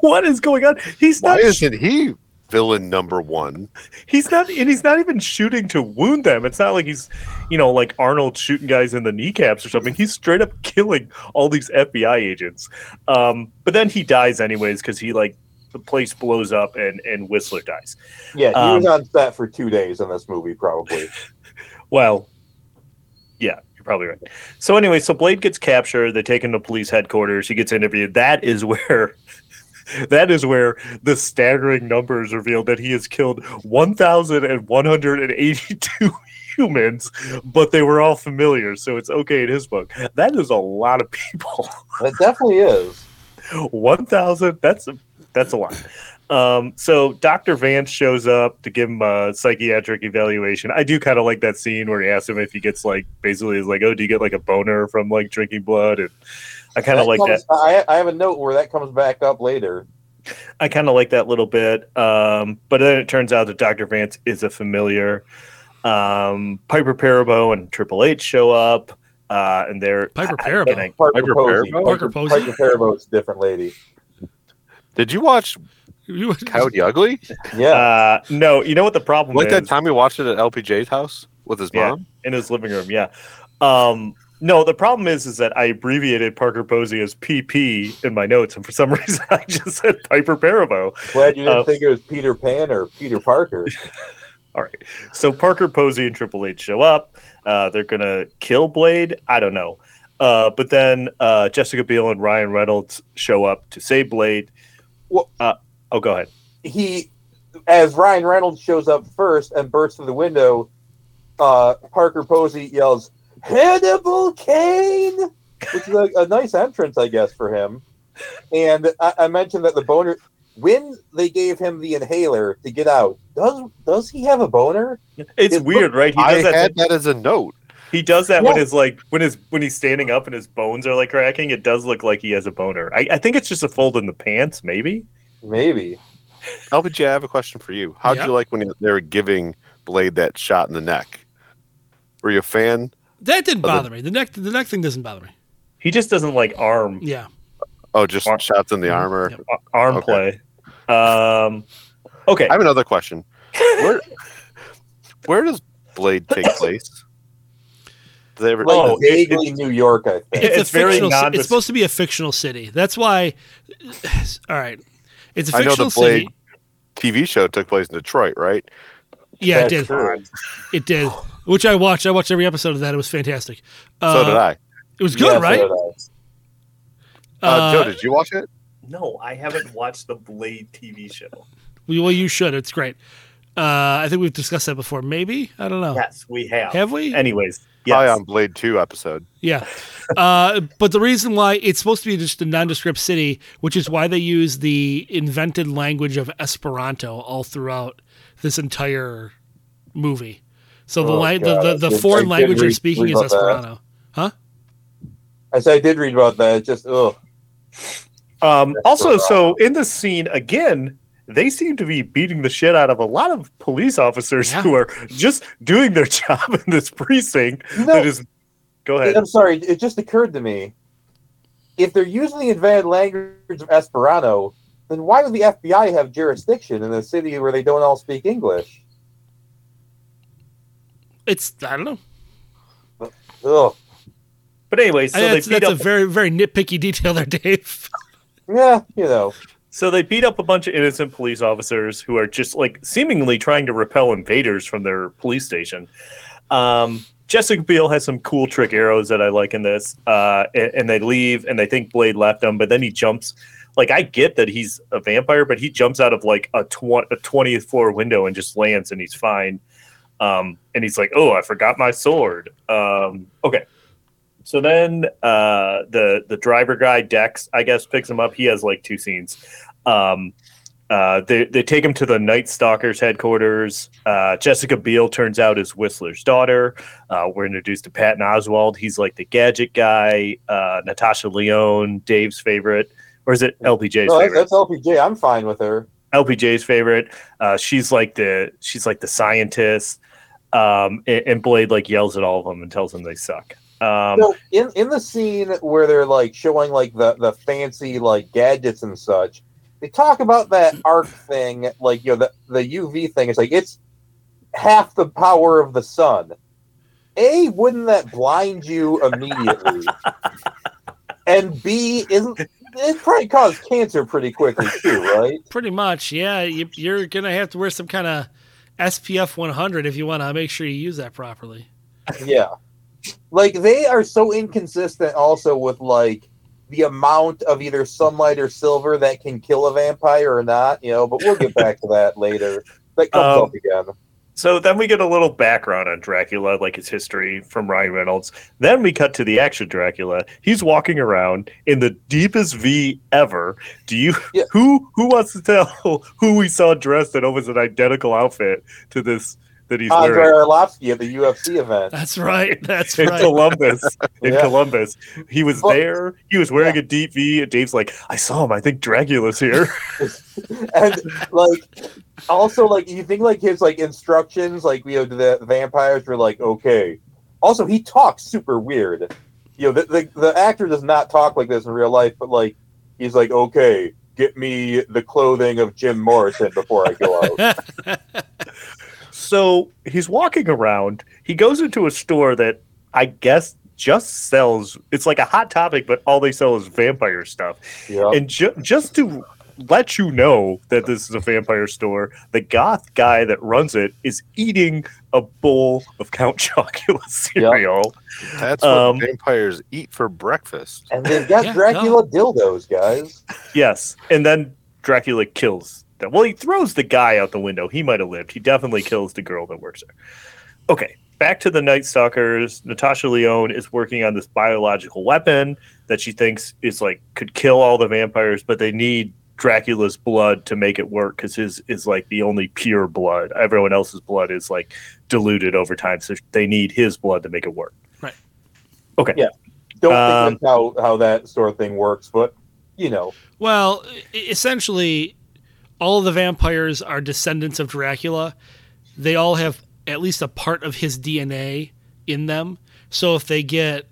what is going on? He's Why not isn't he villain number one? He's not, and he's not even shooting to wound them. It's not like he's, you know, like Arnold shooting guys in the kneecaps or something. He's straight up killing all these FBI agents. Um, but then he dies anyways because he like the place blows up and and Whistler dies. yeah, he Um, was on set for two days in this movie, probably. Well, yeah, you're probably right. So anyway, so Blade gets captured. They take him to police headquarters. He gets interviewed. That is where. That is where the staggering numbers is revealed that he has killed 1,182 humans, but they were all familiar, so it's okay in his book. That is a lot of people. It definitely is. 1,000, that's a, that's a lot. Um, so Dr. Vance shows up to give him a psychiatric evaluation. I do kind of like that scene where he asks him if he gets like basically is like, oh, do you get like a boner from like drinking blood? And I kind of like that. I, I have a note where that comes back up later. I kind of like that little bit. Um, but then it turns out that Dr. Vance is a familiar. Um, Piper Perabo and Triple H show up, uh, and they're Piper I- Perabo. and I- Parker Piper Posey. Perabo? Parker Posey? Parker Perabo's a different lady. Did you watch You- Coyote Ugly? Yeah. Uh, no, you know what the problem Like is? that time we watched it at LPJ's house with his Yeah. mom? in his living room. Yeah. Um, no, the problem is, is that I abbreviated Parker Posey as PP in my notes, and for some reason I just said Piper Perabo. Glad you didn't uh, think it was Peter Pan or Peter Parker. All right. So Parker Posey and Triple H show up. Uh, they're gonna kill Blade. I don't know. Uh, but then uh, Jessica Biel and Ryan Reynolds show up to save Blade. Well- uh, oh, go ahead. he as Ryan Reynolds shows up first and bursts through the window, uh, Parker Posey yells, Hannibal Kane, which is a, a nice entrance, I guess, for him. And I, I mentioned that the boner, when they gave him the inhaler to get out, does does he have a boner? It's It weird, right? He I does that. had that as a note. He does that when Yeah. his like when his when he's standing up and his bones are like cracking. It does look like he has a boner. I, I think it's just a fold in the pants, maybe. Maybe. LPJ, I have a question for you. How'd Yeah. you like when they were giving Blade that shot in the neck? Were you a fan? That didn't Other- bother me. The neck the neck thing doesn't bother me. He just doesn't like arm Yeah. Oh, just Ar- shots in the armor. Yep. arm Okay. play. Um, okay. I have another question. Where, where does Blade take place? Do they ever? Like Oh, it- vaguely New York, I think. It's, It's a very fictional ci- It's supposed to be a fictional city. That's why all right. It's a I know fictional the Blade city. TV show took place in Detroit, right? Yeah, it did. true. It did. Which I watched. I watched every episode of that. It was fantastic. Uh, so did I. It was good, Yeah, so right? did I. Uh, Joe, did you watch it? No, I haven't watched the Blade TV show. Well, you should. It's great. Uh, I think we've discussed that before. Maybe I don't know. Yes, we have. Have we? Anyways, Probably on Blade Two episode. Yeah. Uh, but the reason why it's supposed to be just a nondescript city, which is why they use the invented language of Esperanto all throughout this entire movie. So the Oh, la- the, God, the, the did- foreign I language they're speaking read is about that. Esperanto. I said I did read about that. It's just ugh. Um, also, so so in this scene again, they seem to be beating the shit out of a lot of police officers Yeah. who are just doing their job in this precinct. You know, is, go ahead. I'm sorry. It just occurred to me. If they're using the invented language of Esperanto, then why does the FBI have jurisdiction in a city where they don't all speak English? It's I don't know. Ugh. But anyway, so I- they that's beat that's a very very nitpicky detail there, Dave. Yeah, you know. So they beat up a bunch of innocent police officers who are just like seemingly trying to repel invaders from their police station. Um, Jessica Biel has some cool trick arrows that I like in this, uh, and, and they leave and they think Blade left them, but then he jumps. Like I get that he's a vampire, but he jumps out of like a tw- a twentieth floor window and just lands, and he's fine. Um, and he's like, "Oh, I forgot my sword." Um, okay, so then uh, the the driver guy Dex, I guess, picks him up. He has like two scenes. Um, uh, they they take him to the Night Stalkers headquarters. Uh, Jessica Biel turns out is Whistler's daughter. Uh, we're introduced to Patton Oswalt. He's like the gadget guy. Uh, Natasha Lyonne, Dave's favorite, or is it LPJ's No, that's, favorite? that's LPJ. I'm fine with her. LPJ's favorite. Uh, she's like the she's like the scientist. Um, and, and Blade like yells at all of them and tells them they suck. Um, So in in the scene where they're like showing like the the fancy like gadgets and such, they talk about that arc thing, like you know the the UV thing. It's like it's half the power of the sun. A, wouldn't that blind you immediately? and B, isn't it probably cause cancer pretty quickly too, right? Pretty much, yeah. You, you're gonna have to wear some kind of SPF 100 if you want to make sure you use that properly. Yeah. Like they are so inconsistent also with like the amount of either sunlight or silver that can kill a vampire or not, you know, but we'll get back to that later. That comes Um, up again. So then we get a little background on Dracula, like his history from Ryan Reynolds. Then we cut to the action Dracula. He's walking around in the deepest V ever. Do you Yeah. who who wants to tell who we saw dressed in almost an identical outfit to this that he's Andre wearing Arlovsky at the UFC event. That's right. That's right. in right. Columbus? In Yeah. Columbus, he was Well- there. He was wearing a deep V, and Dave's like, "I saw him. I think Dracula's here." and like also like you think like his like instructions like you know the vampires were like okay also he talks super weird you know the, the, the actor does not talk like this in real life but like he's like okay get me the clothing of jim morrison before i go out So he's walking around. He goes into a store that I guess just sells. It's like a hot topic, but all they sell is vampire stuff. yeah And ju- just to let you know that this is a vampire store, the goth guy that runs it is eating a bowl of Count Chocula cereal. That's what Um, vampires eat for breakfast. and they've got Yeah, dracula dildos guys Yes, and then Dracula kills them. Well, he throws the guy out the window. He might have lived. He definitely kills the girl that works there. Okay, back to the Night Stalkers. Natasha Lyonne is working on this biological weapon that she thinks is like could kill all the vampires, but they need Dracula's blood to make it work because his is like the only pure blood. Everyone else's blood is like diluted over time, so they need his blood to make it work. Right. Okay. Yeah. Don't Um, think that's how, how that sort of thing works, but you know, Well, essentially, all of the vampires are descendants of Dracula. They all have at least a part of his DNA in them. So if they get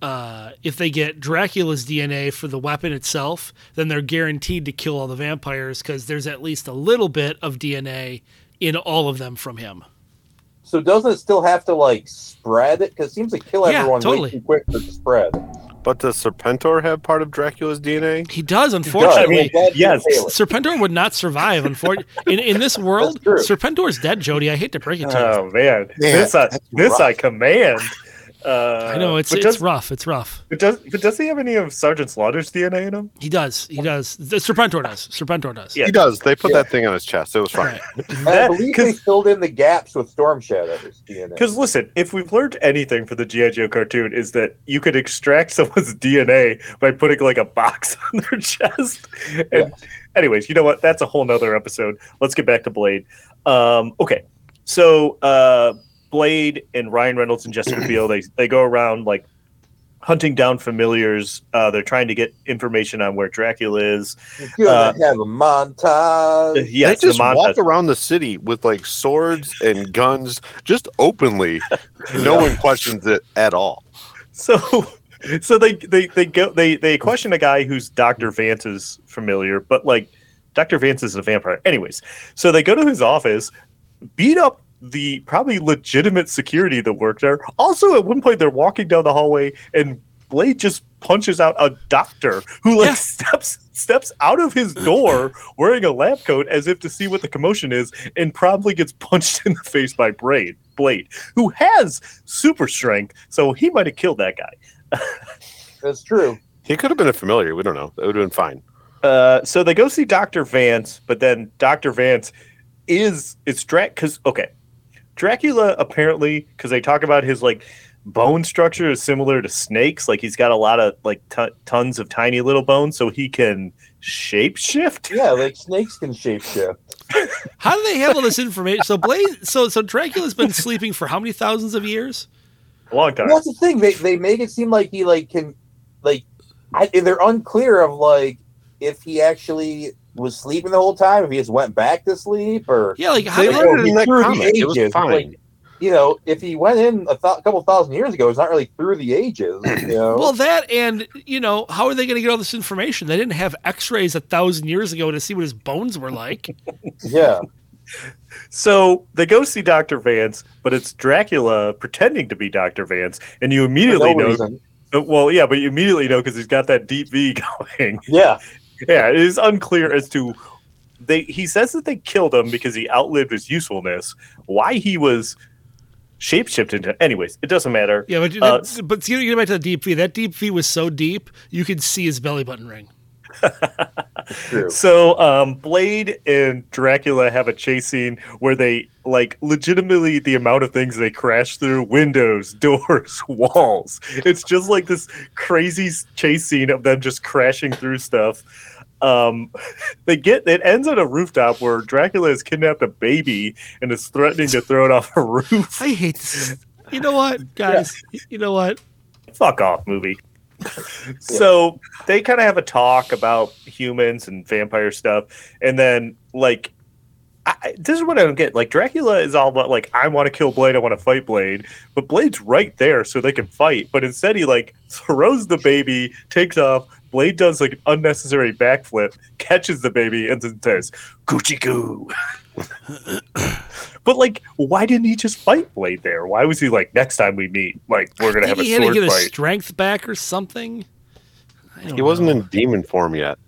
uh, if they get Dracula's DNA for the weapon itself, then they're guaranteed to kill all the vampires because there's at least a little bit of DNA in all of them from him. so doesn't it still have to like spread it? Because it seems to kill Yeah, everyone totally. way too quick to spread. But does Serpentor have part of Dracula's DNA? He does, I unfortunately. mean, yes. Serpentor would not survive. Unfortunately, in, in this world, true. Serpentor's dead, Jody. I hate to break it to you. Oh man, Yeah, uh, this I this rough. I command. Uh, I know it's it's does, rough. It's rough. But does but does he have any of Sergeant Slaughter's DNA in him? He does. He does. The Serpentor does. Serpentor does. Yeah. He does. They put Yeah. that thing on his chest. It was fine. Right. I That- believe 'cause- they filled in the gaps with Storm Shadow's DNA. Because listen, if we've learned anything from the GI Joe cartoon, is that you could extract someone's DNA by putting like a box on their chest. And anyways, you know what? That's a whole nother episode. Let's get back to Blade. Um, okay, so uh, Blade and Ryan Reynolds and Jessica Biel they they go around like hunting down familiars. Uh, they're trying to get information on where Dracula is. You're uh, have a montage. Yes, they just the montage. walk around the city with like swords and guns, just openly. No one questions it at all. So, so they they they go they they question a guy who's Doctor Vance's familiar, but like Doctor Vance is a vampire. Anyways, so they go to his office, beat up the probably legitimate security that worked there. Also, at one point they're walking down the hallway and Blade just punches out a doctor who like Yeah. steps steps out of his door wearing a lab coat as if to see what the commotion is and probably gets punched in the face by Blade Blade who has super strength so he might have killed that guy That's true. He could have been a familiar. We don't know. It would have been fine. uh, so they go see Dr. Vance but then Dr. Vance is it's Drac because okay Dracula apparently because they talk about his like bone structure is similar to snakes like he's got a lot of like ton tons of tiny little bones so he can shape shift Yeah, like snakes can shapeshift. How do they have all this information? So Blade, so so Dracula's been sleeping for how many thousands of years? a long time Well, that's the thing. They they make it seem like he like can like I, they're unclear of like if he actually was sleeping the whole time, if he just went back to sleep, or Yeah, like how They do wrote it he in that the comic. It was ages, fine. like, you know, if he went in a th- couple thousand years ago, it's not really through the ages. You know, Well, that and you know, how are they going to get all this information? They didn't have X-rays a thousand years ago to see what his bones were like. yeah, So they go see Dr. Vance, but it's Dracula pretending to be Dr. Vance, and you immediately no know. reason. uh, Well, yeah, but you immediately know because he's got that deep V going. Yeah, yeah, it is unclear as to they. He says that they killed him because he outlived his usefulness. Why he was shapeshifted into. Anyways, it doesn't matter. Yeah, but Uh, that, but you know, get back to the deep V. That deep V was so deep you could see his belly button ring. true. So, um, Blade and Dracula have a chase scene where they like legitimately the amount of things they crash through windows, doors, walls. It's just like this crazy s- chase scene of them just crashing through stuff. Um, they get it ends on a rooftop where Dracula has kidnapped a baby and is threatening to throw it off a roof. I hate this. You know what, guys? You know what? fuck off movie. so they kind of have a talk about humans and vampire stuff, and then like. I, this is what I don't get. Like Dracula is all about like I want to kill Blade, I want to fight Blade, but Blade's right there so they can fight. But instead, he like throws the baby, takes off. Blade does like an unnecessary backflip, catches the baby, and then says "Gucci goo." but like, why didn't he just fight Blade there? Why was he like next time we meet, like we're gonna have a he had to sword get his fight? strength back or something. I don't He wasn't in demon form yet.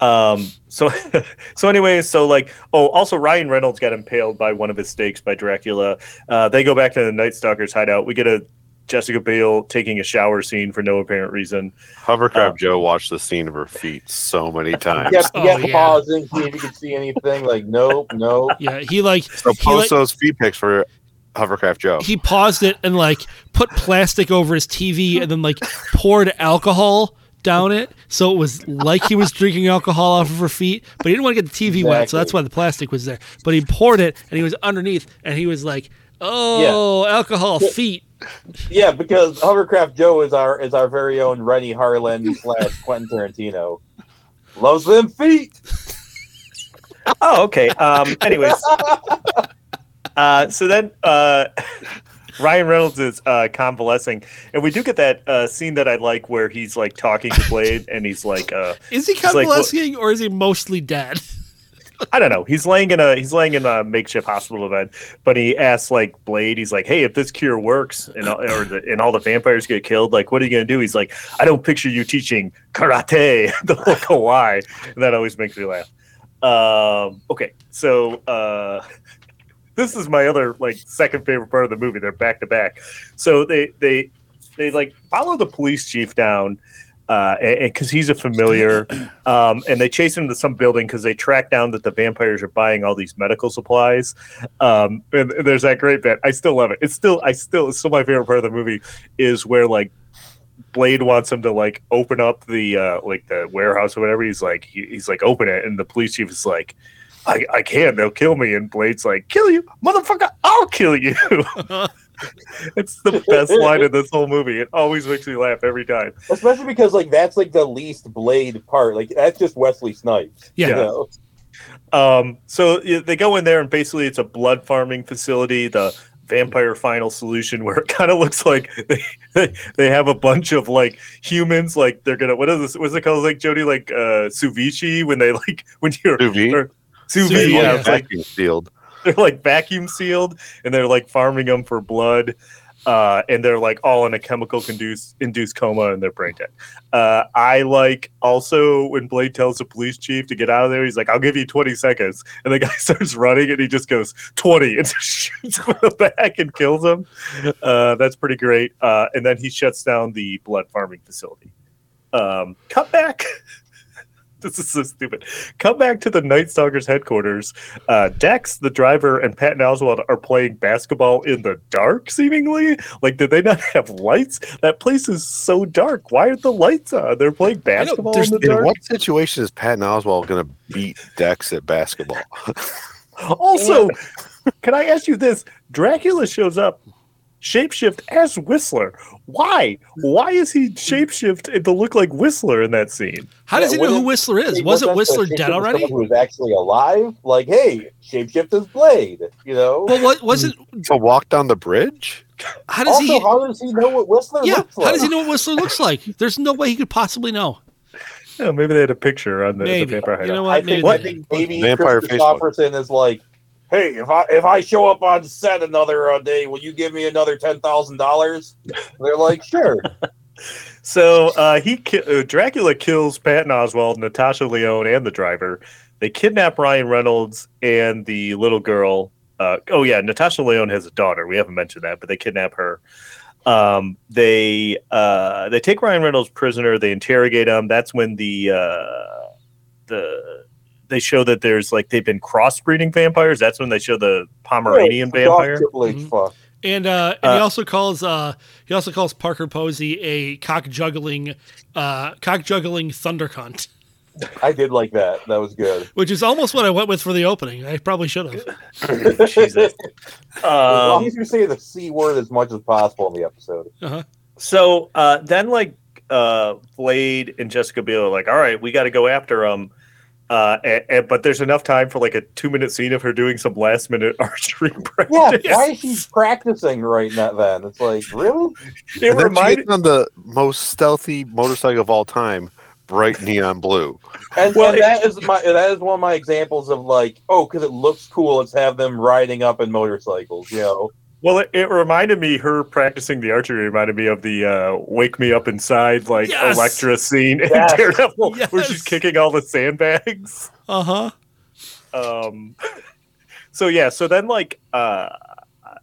Um. So, so anyway, so like, oh, also Ryan Reynolds got impaled by one of his stakes by Dracula. Uh, they go back to the Night Stalker's hideout. We get a Jessica Biel taking a shower scene for no apparent reason. Hovercraft Uh, Joe watched the scene of her feet so many times. Kept, Oh, kept yeah. pausing, see if you could see anything. Like, nope, nope. Yeah, he like So he, post like, those feet pics for Hovercraft Joe. he paused it and like put plastic over his TV and then like poured alcohol down it so it was like he was drinking alcohol off of her feet, but he didn't want to get the TV wet, so that's why the plastic was there. But he poured it and he was underneath and he was like, "Oh, alcohol feet." Yeah, because Hovercraft Joe is our is our very own Renny Harlin slash Quentin Tarantino. Loves them feet. Oh, okay. Um, anyways, uh, so then uh, Ryan Reynolds is uh, convalescing, and we do get that uh, scene that I like where he's like talking to Blade, and he's like, uh, Is he It's like, convalescing or is he mostly dead? I don't know. He's laying in a he's laying in a makeshift hospital bed, but he asks like Blade. He's like, "Hey, if this cure works and or the, and all the vampires get killed, like, what are you gonna do?" He's like, "I don't picture you teaching karate the whole kawaii." And that always makes me laugh. Um, okay, so uh, this is my other like second favorite part of the movie. They're back to back. So they they they like follow the police chief down uh because he's a familiar um and they chase him to some building because they track down that the vampires are buying all these medical supplies. Um and, and there's that great bit. I still love it. It's still i still it's still my favorite part of the movie is where like blade wants him to like open up the uh like the warehouse or whatever. He's like he, he's like open it. And the police chief is like I, I can't. They'll kill me. And blade's like kill you motherfucker. I'll kill you it's the best line in this whole movie it always makes me laugh every time Especially because like that's like the least Blade part. Like that's just Wesley Snipes. Yeah. You know? Um, so yeah, they go in there and basically it's a blood farming facility, the vampire final solution, where it kind of looks like they, they have a bunch of like humans, like they're gonna what is this? What's it called? Like Jody, like uh Sous vide when they like when you're Sous vide? or- sous Sous vide, vide, yeah, yeah. like vacuum sealed. they're like vacuum sealed and they're like farming them for blood. Uh, and they're like all in a chemical induced induced coma and they're brain dead. Uh, I like also when Blade tells the police chief to get out of there, he's like, I'll give you 20 seconds. And the guy starts running and he just goes 20 and shoots him in the back and kills him. Uh, that's pretty great. Uh, and then he shuts down the blood farming facility. Um, cut back. This is so stupid. Come back to the Night Stalkers headquarters. Uh, Dex, the driver, and Patton Oswalt are playing basketball in the dark, seemingly. Like, did they not have lights? That place is so dark. Why aren't the lights on? They're playing basketball in the dark. In what situation is Patton Oswalt going to beat Dex at basketball? Also, can I ask you this? Dracula shows up shapeshift as Whistler. Why? Why is he shapeshift to look like Whistler in that scene? How does Yeah, he know who Whistler is? Wasn't wasn't Whistler the dead shapeshift already? someone Who was actually alive? Like, hey, shapeshift is Blade. You know. Well, what wasn't? to walk down the bridge? How does also, he? how does he know what Whistler Yeah, looks like? how does he know what Whistler looks like? There's no way he could possibly know. Yeah, maybe they had a picture on the, the Maybe. vampire You hideout. know I what? Maybe think, I they think maybe Vampire Kris Facebook. Kristofferson is like, hey, if I if I show up on set another uh, day, will you give me another ten thousand dollars? They're like, sure. So uh, he ki- uh, Dracula kills Patton Oswalt, Natasha Lyonne, and the driver. They kidnap Ryan Reynolds and the little girl. Uh, oh yeah, Natasha Lyonne has a daughter. We haven't mentioned that, but they kidnap her. Um, they uh, they take Ryan Reynolds prisoner. They interrogate him. That's when the uh, the they show that there's like they've been crossbreeding vampires. That's when they show the Pomeranian Right, vampire. Triple H Mhm. And uh, and he Uh, also calls uh, he also calls Parker Posey a cock juggling uh, cock juggling thunder cunt, I did like that. That was good. which is almost what I went with for the opening. I probably should have. Jesus. as long Um, as you say the c word as much as possible in the episode. So uh, then, like uh, Blade and Jessica Biel are like, "All right, we got to go after him." Uh, and, and- but there's enough time for like a two minute scene of her doing some last minute archery practice. Yeah, practice. why is she practicing right now? Then it's like, really? It And then reminded on the most stealthy motorcycle of all time, bright neon blue. And, Well, and that is my that is one of my examples of like, oh, because it looks cool. Let's have them riding up in motorcycles. You know, well, it, it reminded me her practicing the archery reminded me of the uh, "Wake Me Up Inside" like Yes! Elektra scene in Yes! Where she's kicking all the sandbags. Uh huh. um so yeah so then like uh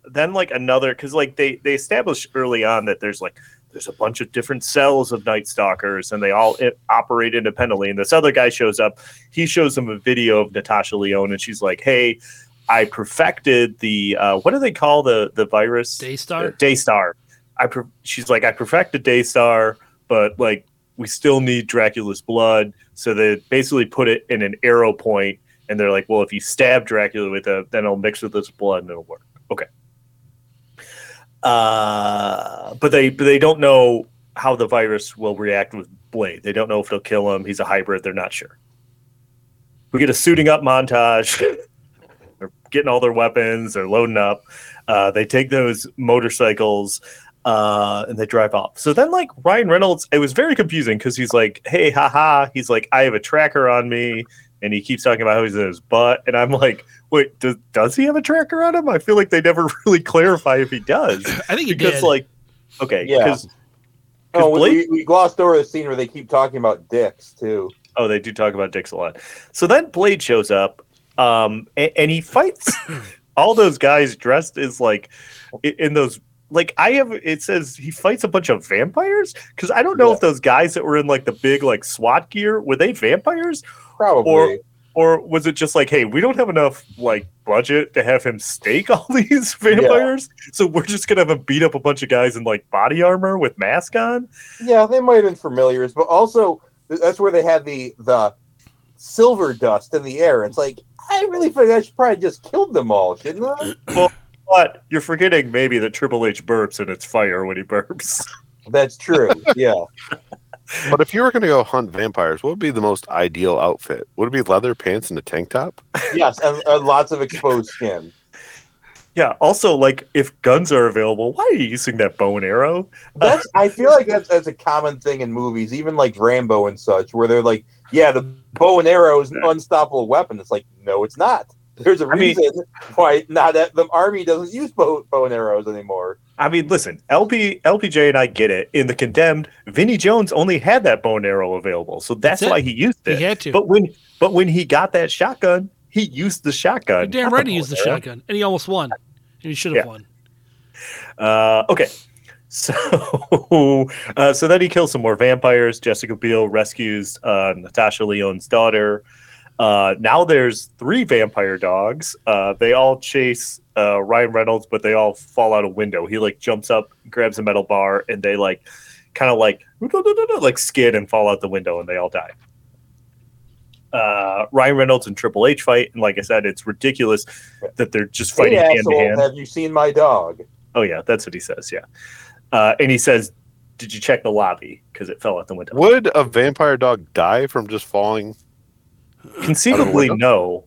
then like another because like they they established early on that there's like there's a bunch of different cells of night stalkers and they all operate independently and this other guy shows up he shows them a video of natasha lyonne and she's like hey i perfected the uh what do they call the the virus Daystar? daystar i per- she's like i perfected daystar but like we still need Dracula's blood. So they basically put it in an arrow point, and they're like, well, if you stab Dracula with it, then it'll mix with his blood and it'll work. Okay. Uh, but they but they don't know how the virus will react with Blade. They don't know if it'll kill him. He's a hybrid. They're not sure. We get a suiting up montage. they're getting all their weapons. They're loading up. Uh, they take those motorcycles uh, and they drive off. So then, like Ryan Reynolds, it was very confusing because he's like, "Hey, haha," he's like, "I have a tracker on me," and he keeps talking about how he's in his butt, and I'm like, "Wait, does does he have a tracker on him?" I feel like they never really clarify if he does. I think he because, did. like, okay, Yeah. because Oh, we, Blade- we glossed over the scene where they keep talking about dicks too. Oh, they do talk about dicks a lot. So then Blade shows up, um, and, and he fights all those guys dressed as like in those. Like I have, it says he fights a bunch of vampires because I don't know Yeah. if those guys that were in like the big like SWAT gear were they vampires Probably. or or was it just like, hey, we don't have enough like budget to have him stake all these vampires, so we're just gonna have him beat up a bunch of guys in like body armor with mask on? yeah, they might have been familiars, but also that's where they had the the silver dust in the air. It's like I really think I should probably just killed them all, shouldn't I? well, But you're forgetting maybe that Triple H burps and it's fire when he burps. That's true. Yeah. But if you were going to go hunt vampires, what would be the most ideal outfit? Would it be leather pants and a tank top? Yes, and, and lots of exposed skin. Yeah. Also, like, if guns are available, why are you using that bow and arrow? That's I feel like that's that's a common thing in movies, even like Rambo and such, where they're like, yeah, the bow and arrow is an unstoppable weapon. It's like, no, it's not. There's a I mean- reason why not that the army doesn't use bow, bow and arrows anymore. I mean, listen, LP, LPJ and I get it. In the condemned, Vinnie Jones only had that bow and arrow available, so that's, That's why he used it. he it. had to. But when, but when he got that shotgun, he used the shotgun. You're damn right the he used the and arrow. shotgun, and he almost won. And he should have Yeah. won. Uh, okay. So, uh, so then he kills some more vampires. Jessica Biel rescues uh, Natasha Lyonne's daughter. Uh, now there's three vampire dogs. Uh, they all chase uh, Ryan Reynolds, but they all fall out a window. He like jumps up, grabs a metal bar, and they like kind of like like skid and fall out the window, and they all die. Uh, Ryan Reynolds and Triple H fight, and like I said, it's ridiculous that they're just Hey, fighting hand to hand. have you seen my dog? Oh yeah, that's what he says. Yeah, uh, and he says, "Did you check the lobby? Because it fell out the window." Would a vampire dog die from just falling? Conceivably, no.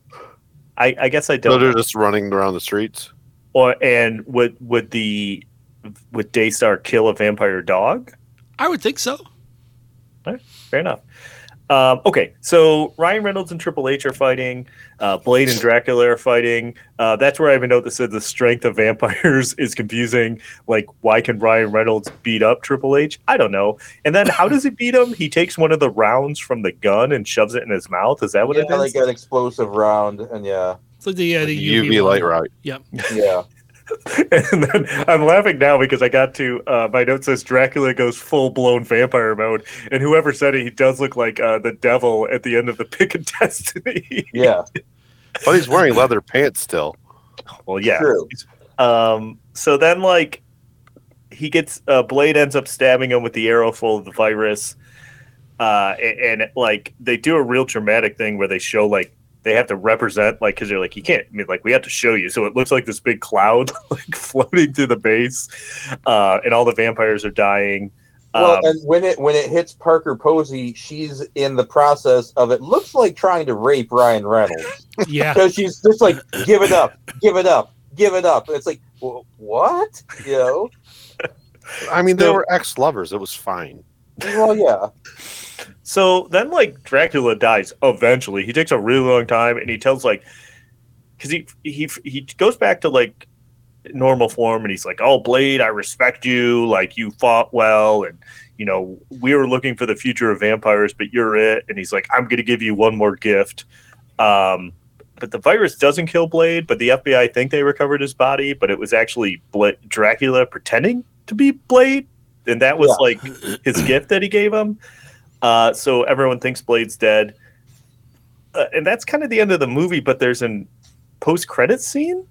I, I guess I don't. they're know. just running around the streets. Or and would would the would Daystar kill a vampire dog? I would think so. Fair enough. Um, okay, so Ryan Reynolds and Triple H are fighting. Uh, Blade and Dracula are fighting. Uh, that's where I have a note that said the strength of vampires is confusing. Like, why can Ryan Reynolds beat up Triple H? I don't know. And then how does he beat him? He takes one of the rounds from the gun and shoves it in his mouth. Is that what yeah, it is? like an explosive round, and yeah, It's like the, uh, Like the UV, UV, light one. route. Yep. yeah. and then I'm laughing now because I got to uh, my note says Dracula goes full blown vampire mode, and whoever said it, he does look like uh, the devil at the end of the Pick of Destiny. Yeah, But he's wearing leather pants still. well, yeah. true. Um, so then, like, he gets uh, Blade ends up stabbing him with the arrow full of the virus, uh, and, and like they do a real dramatic thing where they show like they have to represent like because they're like you can't I mean like we have to show you so it looks like this big cloud like floating through the base, uh, and all the vampires are dying. Well, Um, and when it when it hits Parker Posey, she's in the process of it looks like trying to rape Ryan Reynolds Yeah. because she's just like, give it up, give it up, give it up. and It's like, wh- what? You know? I mean, they So- were ex lovers. It was fine. Well, yeah, So then, like Dracula dies eventually. He takes a really long time, and he tells like, because he he he goes back to like normal form, and he's like, "Oh, Blade, I respect you. Like you fought well, and you know we were looking for the future of vampires, but you're it." And he's like, "I'm going to give you one more gift." Um, but the virus doesn't kill Blade, but the FBI think they recovered his body, but it was actually Bla- Dracula pretending to be Blade, and that was Yeah. like his gift that he gave him. Uh, so everyone thinks Blade's dead, uh, and that's kind of the end of the movie. But there's an post-credit scene.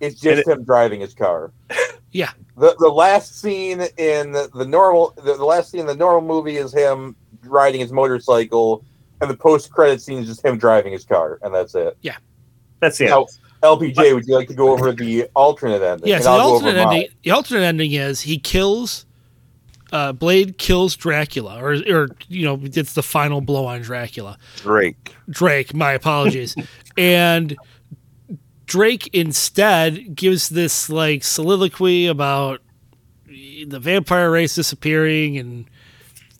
it's just And him driving his car. Yeah. The the last scene in the, the normal the, the last scene in the normal movie is him riding his motorcycle, and the post credit scene is just him driving his car, and that's it. Yeah. That's it. Now, LPJ, would you like to go over the alternate ending? Yeah, so the I'll alternate mine. ending. The alternate ending is he kills. Uh, Blade kills Dracula, or or you know, it's the final blow on Dracula. Drake. Drake, my apologies. and Drake instead gives this like soliloquy about the vampire race disappearing and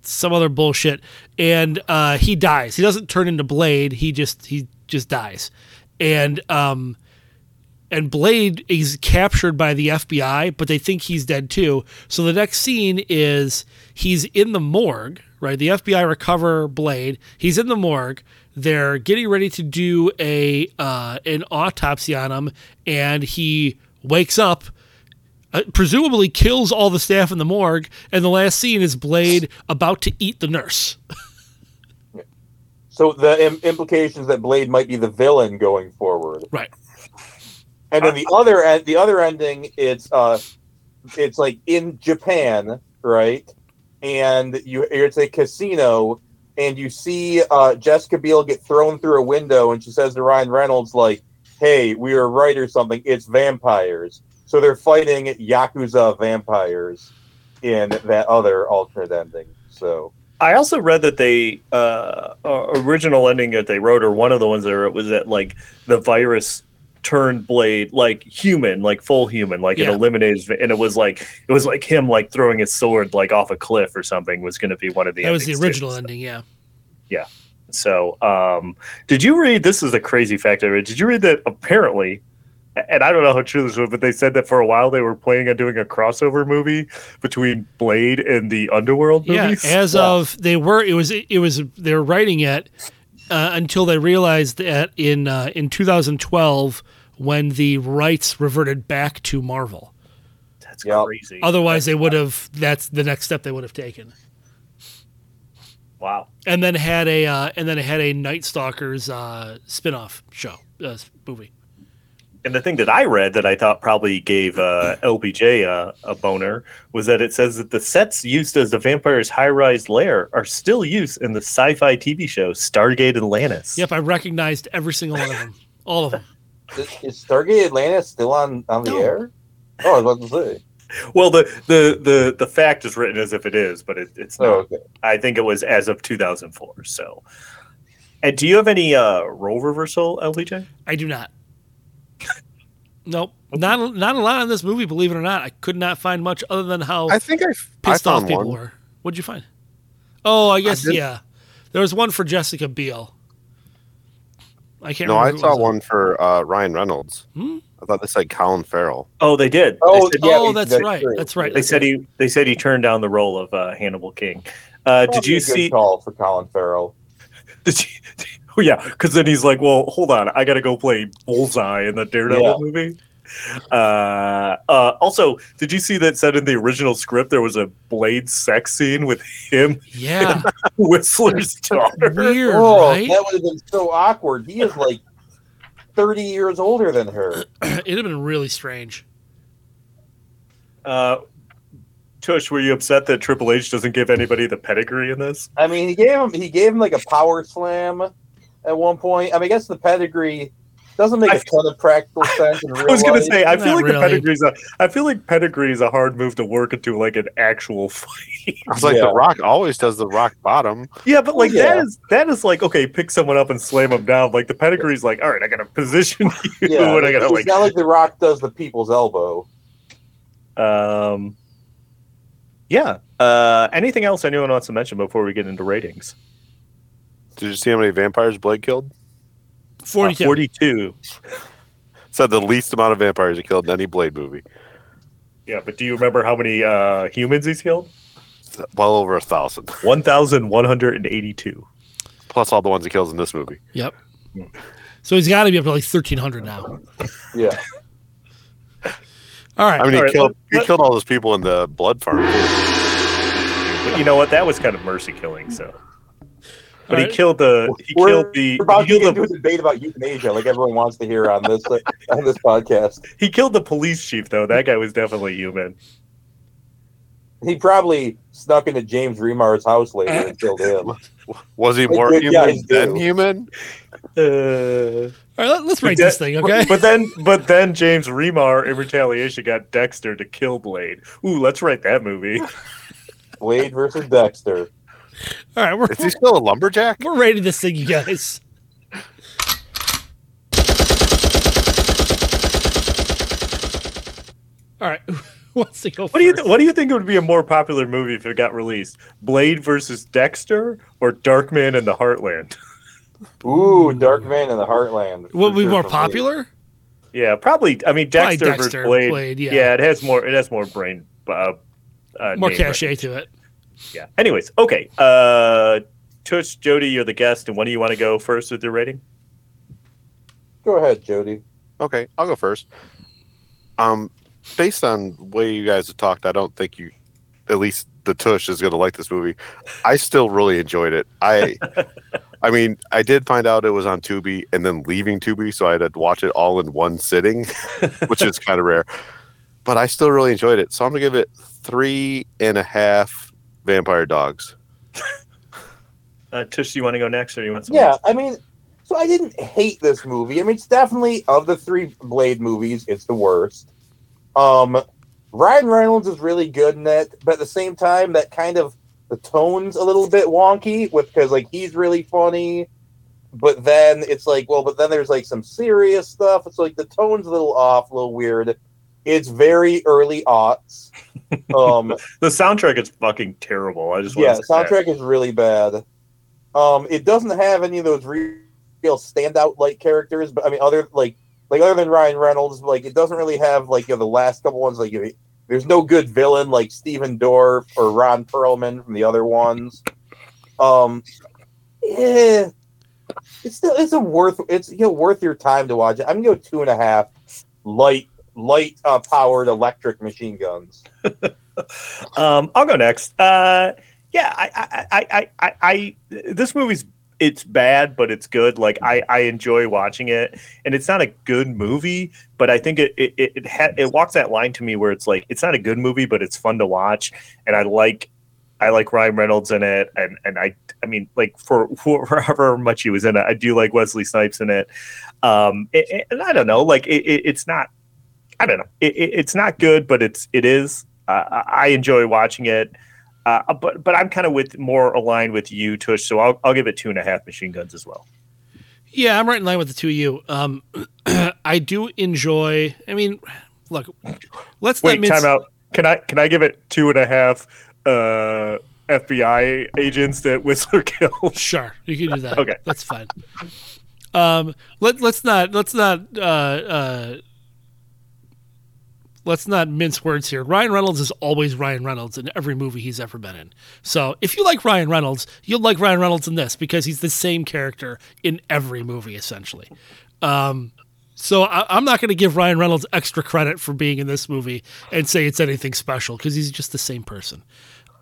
some other bullshit. And uh, he dies. He doesn't turn into Blade. He just he just dies. And um and Blade is captured by the FBI, but they think he's dead too. So the next scene is he's in the morgue, right? The FBI recover Blade. He's in the morgue. They're getting ready to do a uh, an autopsy on him, and he wakes up. Uh, presumably kills all the staff in the morgue, and the last scene is Blade about to eat the nurse. So the Im- implications that Blade might be the villain going forward. Right. And then the other end, the other ending, it's uh, it's like in Japan, right? And you, it's a casino, and you see uh, Jessica Biel get thrown through a window, and she says to Ryan Reynolds, like, "Hey, we were right or something. It's vampires." So they're fighting yakuza vampires in that other alternate ending. So I also read that they uh, uh, original ending that they wrote, or one of the ones that wrote, was that like the virus turned Blade like human, like full human, like Yeah. it eliminated, and it was like it was like him like throwing his sword like off a cliff or something was going to be one of the. That was the endings, too. original ending, yeah. Yeah so, um, did you read? This is a crazy fact I read. Did you read that apparently? And I don't know how true this was, but they said that for a while they were planning on doing a crossover movie between Blade and the Underworld movies. Yeah, as of they were, it was it was they were writing it uh, until they realized that in uh, in 2012 when the rights reverted back to Marvel. That's Yep. crazy. Otherwise, they would have. That's the next step they would have taken. wow. And then had a uh, and then had a Night Stalkers uh, spin-off show uh, movie. And the thing that I read that I thought probably gave uh, LPJ a, a boner was that it says that the sets used as the vampire's high-rise lair are still used in the sci-fi TV show Stargate Atlantis. Yep, I recognized every single one of them, all of them. is, is Stargate Atlantis still on on the No. air? Oh, I was about to say. Well, the, the the the fact is written as if it is, but it, it's not. Oh, okay. I think it was as of 2004. So, and do you have any uh, role reversal, LPJ? I do not. Nope, not not a lot in this movie. Believe it or not, I could not find much other than how I think I, I pissed off people one. were. What'd you find? Oh, I guess did- yeah. There was one for Jessica Biel. I can't. No, I remember who saw was. one for uh, Ryan Reynolds. Hmm? I thought they said Colin Farrell. Oh, they did. Oh, they said, yeah, oh, we- that's, that's right. true. That's right. they said he they said he turned down the role of uh, Hannibal King. Uh, did you a good see? call for Colin Farrell? Did you, oh yeah, because then he's like, "Well, hold on, I got to go play Bullseye in the Daredevil Yeah. movie." Uh, uh, also, did you see that said in the original script there was a Blade sex scene with him, Yeah, Whistler's daughter? weird, Oh, right? that would have been so awkward. He is like thirty years older than her. It'd have been really strange. Uh, Tush, were you upset that Triple H doesn't give anybody the pedigree in this? I mean, he gave him he gave him like a power slam at one point. I mean, I guess the pedigree doesn't make a I- ton of practical sense in real I was going to say, I feel like really. the pedigree's a, I feel like pedigree is a hard move to work into like an actual fight. I was like, Yeah. The Rock always does the Rock bottom. Yeah, but like yeah. that is that is like okay, pick someone up and slam them down. Like the pedigree's like, all right, I gotta position you, yeah, and I gotta it's like, not like The Rock does the people's elbow. um, yeah. Uh, anything else anyone wants to mention before we get into ratings? Did you see how many vampires Blade killed? Uh, Forty-two. Forty-two. Said the least amount of vampires he killed in any Blade movie. Yeah, but do you remember how many uh, humans he's killed? Well over a thousand. 1,182. plus all the ones he kills in this movie. Yep. So he's got to be up to like thirteen hundred now. Yeah, All right. I mean, he All right, killed let- he let- killed all those people in the blood farm. too. But you know what? That was kind of mercy killing. So All but he killed the he We're, killed the we're about he to killed get the, a debate about euthanasia, like everyone wants to hear on this on this podcast. he killed the police chief though. That guy was definitely human. He probably snuck into James Remar's house later and killed him. Was he more good human guys than do. human? Uh, All right, let, us but rate that- this thing, okay? But then, but then James Remar in retaliation got Dexter to kill Blade. Ooh, let's write that movie. Blade versus Dexter. All right, we're, Is he still a lumberjack? we're rating this thing, you guys. All right, who wants to go What do you first? What do you think would be a more popular movie if it got released? Blade versus Dexter or Darkman in the Heartland? Ooh, Darkman in the Heartland. What would be sure more for me. popular? Yeah, probably. I mean, Probably Dexter, versus Blade. Blade, yeah. it has more. It has more brain. Uh, uh, More cachet recognition. to it. Yeah. Anyways, okay. Uh, Tush, Jody, you're the guest, and when do you want to go first with your rating? Go ahead, Jody. Okay, I'll go first. Um, based on the way you guys have talked, I don't think you, at least the Tush, is going to like this movie. I still really enjoyed it. I, I mean, I did find out it was on Tubi and then leaving Tubi, so I had to watch it all in one sitting, which is kind of rare. But I still really enjoyed it, so I'm gonna give it three and a half vampire dogs. Uh, Tush, do you want to go next, or you want some? Yeah, I mean, so I didn't hate this movie. I mean, it's definitely of the three Blade movies, it's the worst. Um, Ryan Reynolds is really good in it, but at the same time, that kind of the tone's a little bit wonky with because like he's really funny, but then it's like, well, but then there's like some serious stuff. It's like the tone's a little off, a little weird. It's very early aughts. Um, The soundtrack is fucking terrible. I just yeah, want to say soundtrack is really bad. Um, it doesn't have any of those re- real standout like characters, but I mean, other like like other than Ryan Reynolds, like it doesn't really have like you know, the last couple ones. Like you- there's no good villain like Stephen Dorff or Ron Perlman from the other ones. Um, yeah, it's still it's a worth it's you know worth your time to watch it. I'm gonna go two and a half light light uh, powered electric machine guns. Um, I'll go next. Uh, yeah, I, I, I, I, I, this movie's it's bad, but it's good. Like I, I enjoy watching it, and it's not a good movie, but I think it, it, it, it, ha- it walks that line to me where it's like it's not a good movie, but it's fun to watch, and I like, I like Ryan Reynolds in it, and and I, I mean, like for, however much he was in it, I do like Wesley Snipes in it. Um, and I don't know, like it, it's not, I don't know, it, it, it's not good, but it's it is. Uh, I enjoy watching it. Uh, but but I'm kind of with more aligned with you, Tush. So I'll I'll give it two and a half machine guns as well. Yeah, I'm right in line with the two of you. Um, I do enjoy. I mean, look, let's Wait, not mince- time out. Can I can I give it two and a half uh, FBI agents that Whistler killed? Sure, you can do that. Okay. that's fine. Um, let let's not let's not uh, uh, let's not mince words here. Ryan Reynolds is always Ryan Reynolds in every movie he's ever been in. So if you like Ryan Reynolds, you'll like Ryan Reynolds in this because he's the same character in every movie essentially. Um, so I, I'm not going to give Ryan Reynolds extra credit for being in this movie and say it's anything special because he's just the same person.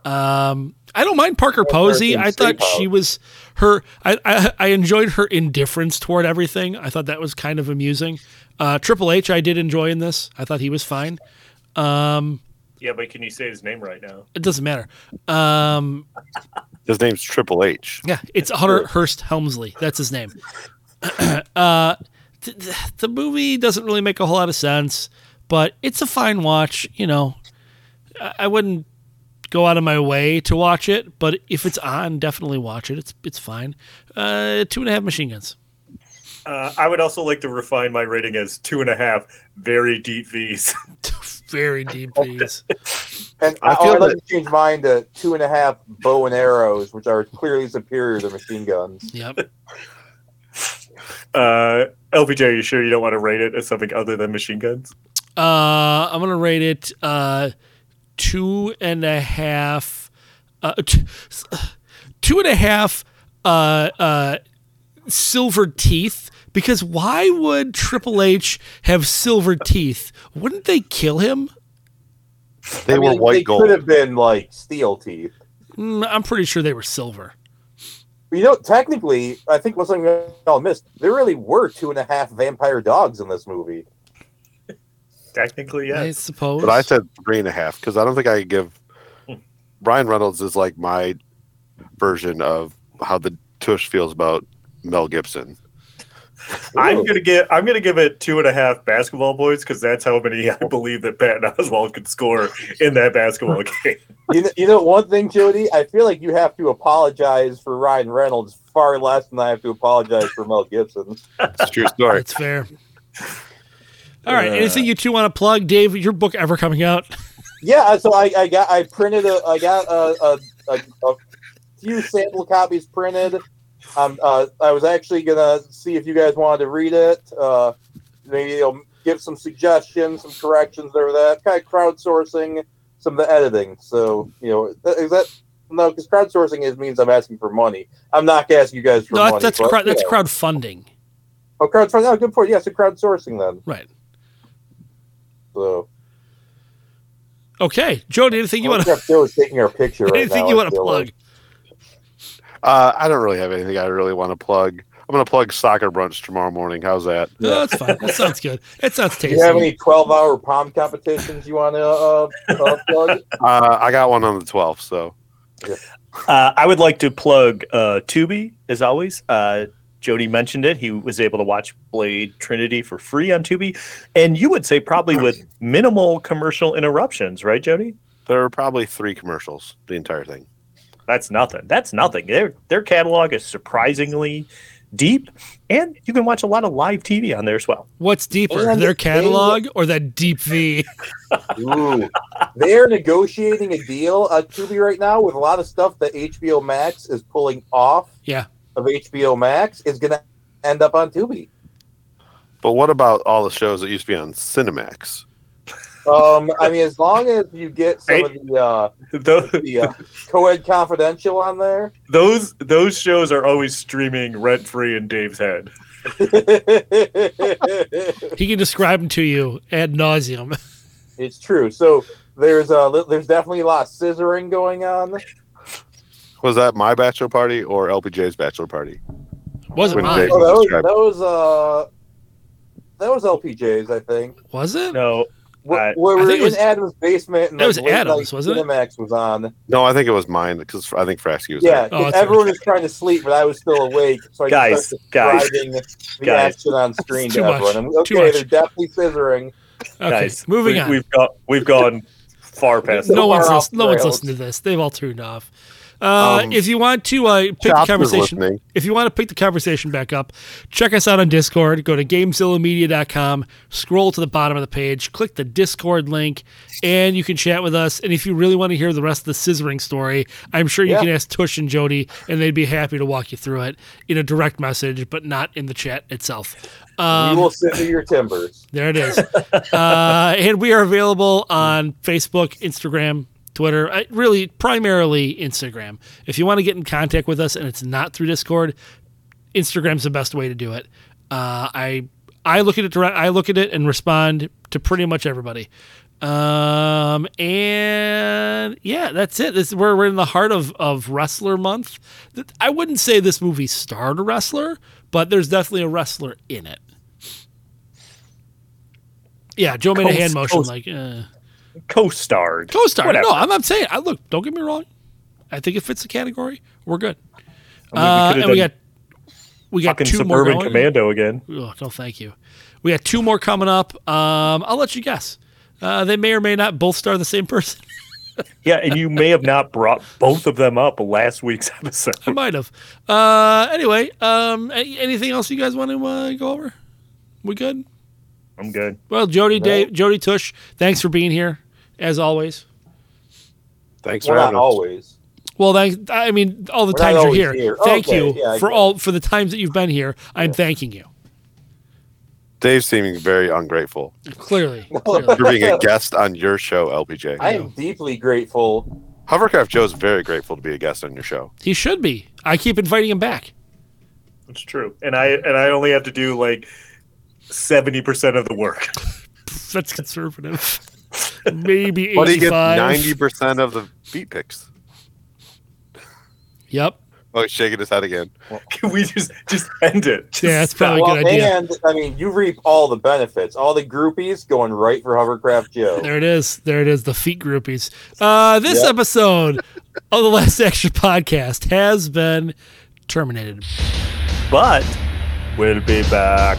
Um, I don't mind Parker Posey. I thought she was her. I, I I enjoyed her indifference toward everything. I thought that was kind of amusing. Uh, Triple H, I did enjoy in this. I thought he was fine. Um, Yeah, but can you say his name right now? it doesn't matter. Um, His name's Triple H. yeah, it's Hunter Hearst Helmsley. That's his name. uh, th- th- the movie doesn't really make a whole lot of sense, but it's a fine watch. You know, I, I wouldn't go out of my way to watch it, but if it's on, definitely watch it. It's it's fine. Uh, two and a half machine guns. Uh, I would also like to refine my rating as two and a half very deep V's. Very deep V's. And I I feel would like that- to change mine to two and a half bow and arrows, which are clearly superior to machine guns. Yep. Uh, LPJ, are you sure you don't want to rate it as something other than machine guns? Uh, I'm gonna rate it uh, two and a half, uh, t- two and a half uh, uh, silver teeth. Because why would Triple H have silver teeth? Wouldn't they kill him? They I were white they gold. could have been like steel teeth. Mm, I'm pretty sure they were silver. You know, technically, I think what's something we all missed. There really were two and a half vampire dogs in this movie. Technically, yes. I suppose. But I said three and a half because I don't think I could give. Ryan Reynolds is like my version of how the Tush feels about Mel Gibson. I'm gonna give I'm gonna give it two and a half basketball points because that's how many I believe that Patton Oswalt could score in that basketball game. You know, you know one thing, Jody. I feel like you have to apologize for Ryan Reynolds far less than I have to apologize for Mel Gibson. It's a true story. That's fair. All right. Anything you two want to plug, Dave? Your book ever coming out? Yeah, so I, I got I printed a I got a, a, a, a few sample copies printed. Um, uh, I was actually gonna see if you guys wanted to read it. Uh, maybe you'll give some suggestions, some corrections over that kind of crowdsourcing some of the editing. So you know, is that no? Because crowdsourcing is means I'm asking for money. I'm not asking you guys for no, money. that's that's, but, crowd, that's crowdfunding. Oh, crowdfunding. Oh, good point. Yeah, so crowdsourcing then. Right. So Okay, Jody. Anything you want to? Joe is taking our picture right Anything now, you want to plug? like. Uh, I don't really have anything I really want to plug. I'm going to plug soccer brunch tomorrow morning. How's that? No, that's fine. That sounds good. It sounds tasty. Do you have any 12 hour palm competitions you want to uh, uh, plug? Uh, I got one on the 12th, so Uh, I would like to plug uh, Tubi as always. Jody mentioned it. He was able to watch Blade Trinity for free on Tubi, and you would say probably with minimal commercial interruptions, right, Jody? there were probably three commercials the entire thing. That's nothing. That's nothing. Their their catalog is surprisingly deep, and you can watch a lot of live TV on there as well. What's deeper, And their they- catalog or that deep V? Ooh. They're negotiating a deal on Tubi right now with a lot of stuff that HBO Max is pulling off Yeah. Of HBO Max is going to end up on Tubi. But what about all the shows that used to be on Cinemax? Um, I mean, as long as you get some of the, uh, Those, the uh, co-ed confidential on there. those those shows are always streaming rent free in Dave's head. He can describe them to you ad nauseum. it's true. So there's uh, there's definitely a lot of scissoring going on. Was that my bachelor party or LPJ's bachelor party? Wasn't When mine. Oh, that was that was uh, that was LPJ's, I think. Was it? No, Where, where I we think it was- in Adam's basement, and that like, was Adam's, night wasn't it? Cinemax was on. No, I think it was mine because I think Frasky was Yeah, there. Oh, 'cause everyone was trying to sleep, but I was still awake, so I could Guys, guys, the guys. action on screen to too much, everyone. And, too okay, much. they're definitely scissoring. Okay, guys, moving we, on. We've got we've gone far past. no one's far listen, no one's rails. listening to this. They've all tuned off. Uh, Um, if you want to uh, pick the conversation, if you want to pick the conversation back up, check us out on Discord. Go to GameZillaMedia.com, scroll to the bottom of the page, click the Discord link, and you can chat with us. And if you really want to hear the rest of the scissoring story, I'm sure you Yeah. can ask Tush and Jody, and they'd be happy to walk you through it in a direct message, but not in the chat itself. Um, you will sit through your timbers. there it is. uh, and we are available on Facebook, Instagram, Twitter, uh, really primarily Instagram. If you want to get in contact with us and it's not through Discord, Instagram's the best way to do it. Uh, I I look at it direct, I look at it and respond to pretty much everybody. Um, and yeah, that's it. This we're we're in the heart of of wrestler month. I wouldn't say this movie starred a wrestler, but there's definitely a wrestler in it. Yeah, Joe made a hand motion like uh, co-starred. Co-starred. Whatever. No, I'm not saying. I look. Don't get me wrong. I think it fits the category. We're good. I mean, we Uh, and we got we got two more suburban going. commando again. Oh, no, thank you. We got two more coming up. Um, I'll let you guess. Uh, they may or may not both star the same person. Yeah, and you may have not brought both of them up last week's episode. I might have. Uh, anyway, um, anything else you guys want to uh, go over? We good? I'm good. Well, Jody, Dave, Jody Tush, thanks for being here as always. Thanks Well, for not having us. always. Well, thanks. I mean, all the We're times you're here. here. Thank Okay, you yeah, for all for the times that you've been here. I'm thanking you. Dave's seeming very ungrateful Clearly, clearly. for being a guest on your show, LPJ. I am deeply grateful. Hovercraft Joe's very grateful to be a guest on your show. he should be. I keep inviting him back. It's true, and I and I only have to do like seventy percent of the work. That's conservative. Maybe But he gets eighty-five. ninety percent of the beat picks. Yep. Oh, he's shaking his head again. Can we just just end it? Yeah, that's probably a good idea. and I mean, you reap all the benefits. All the groupies going right for Hovercraft Joe. There it is. There it is. The feet groupies. Uh, this Yep. episode of the Last Action Podcast has been terminated. But we'll be back.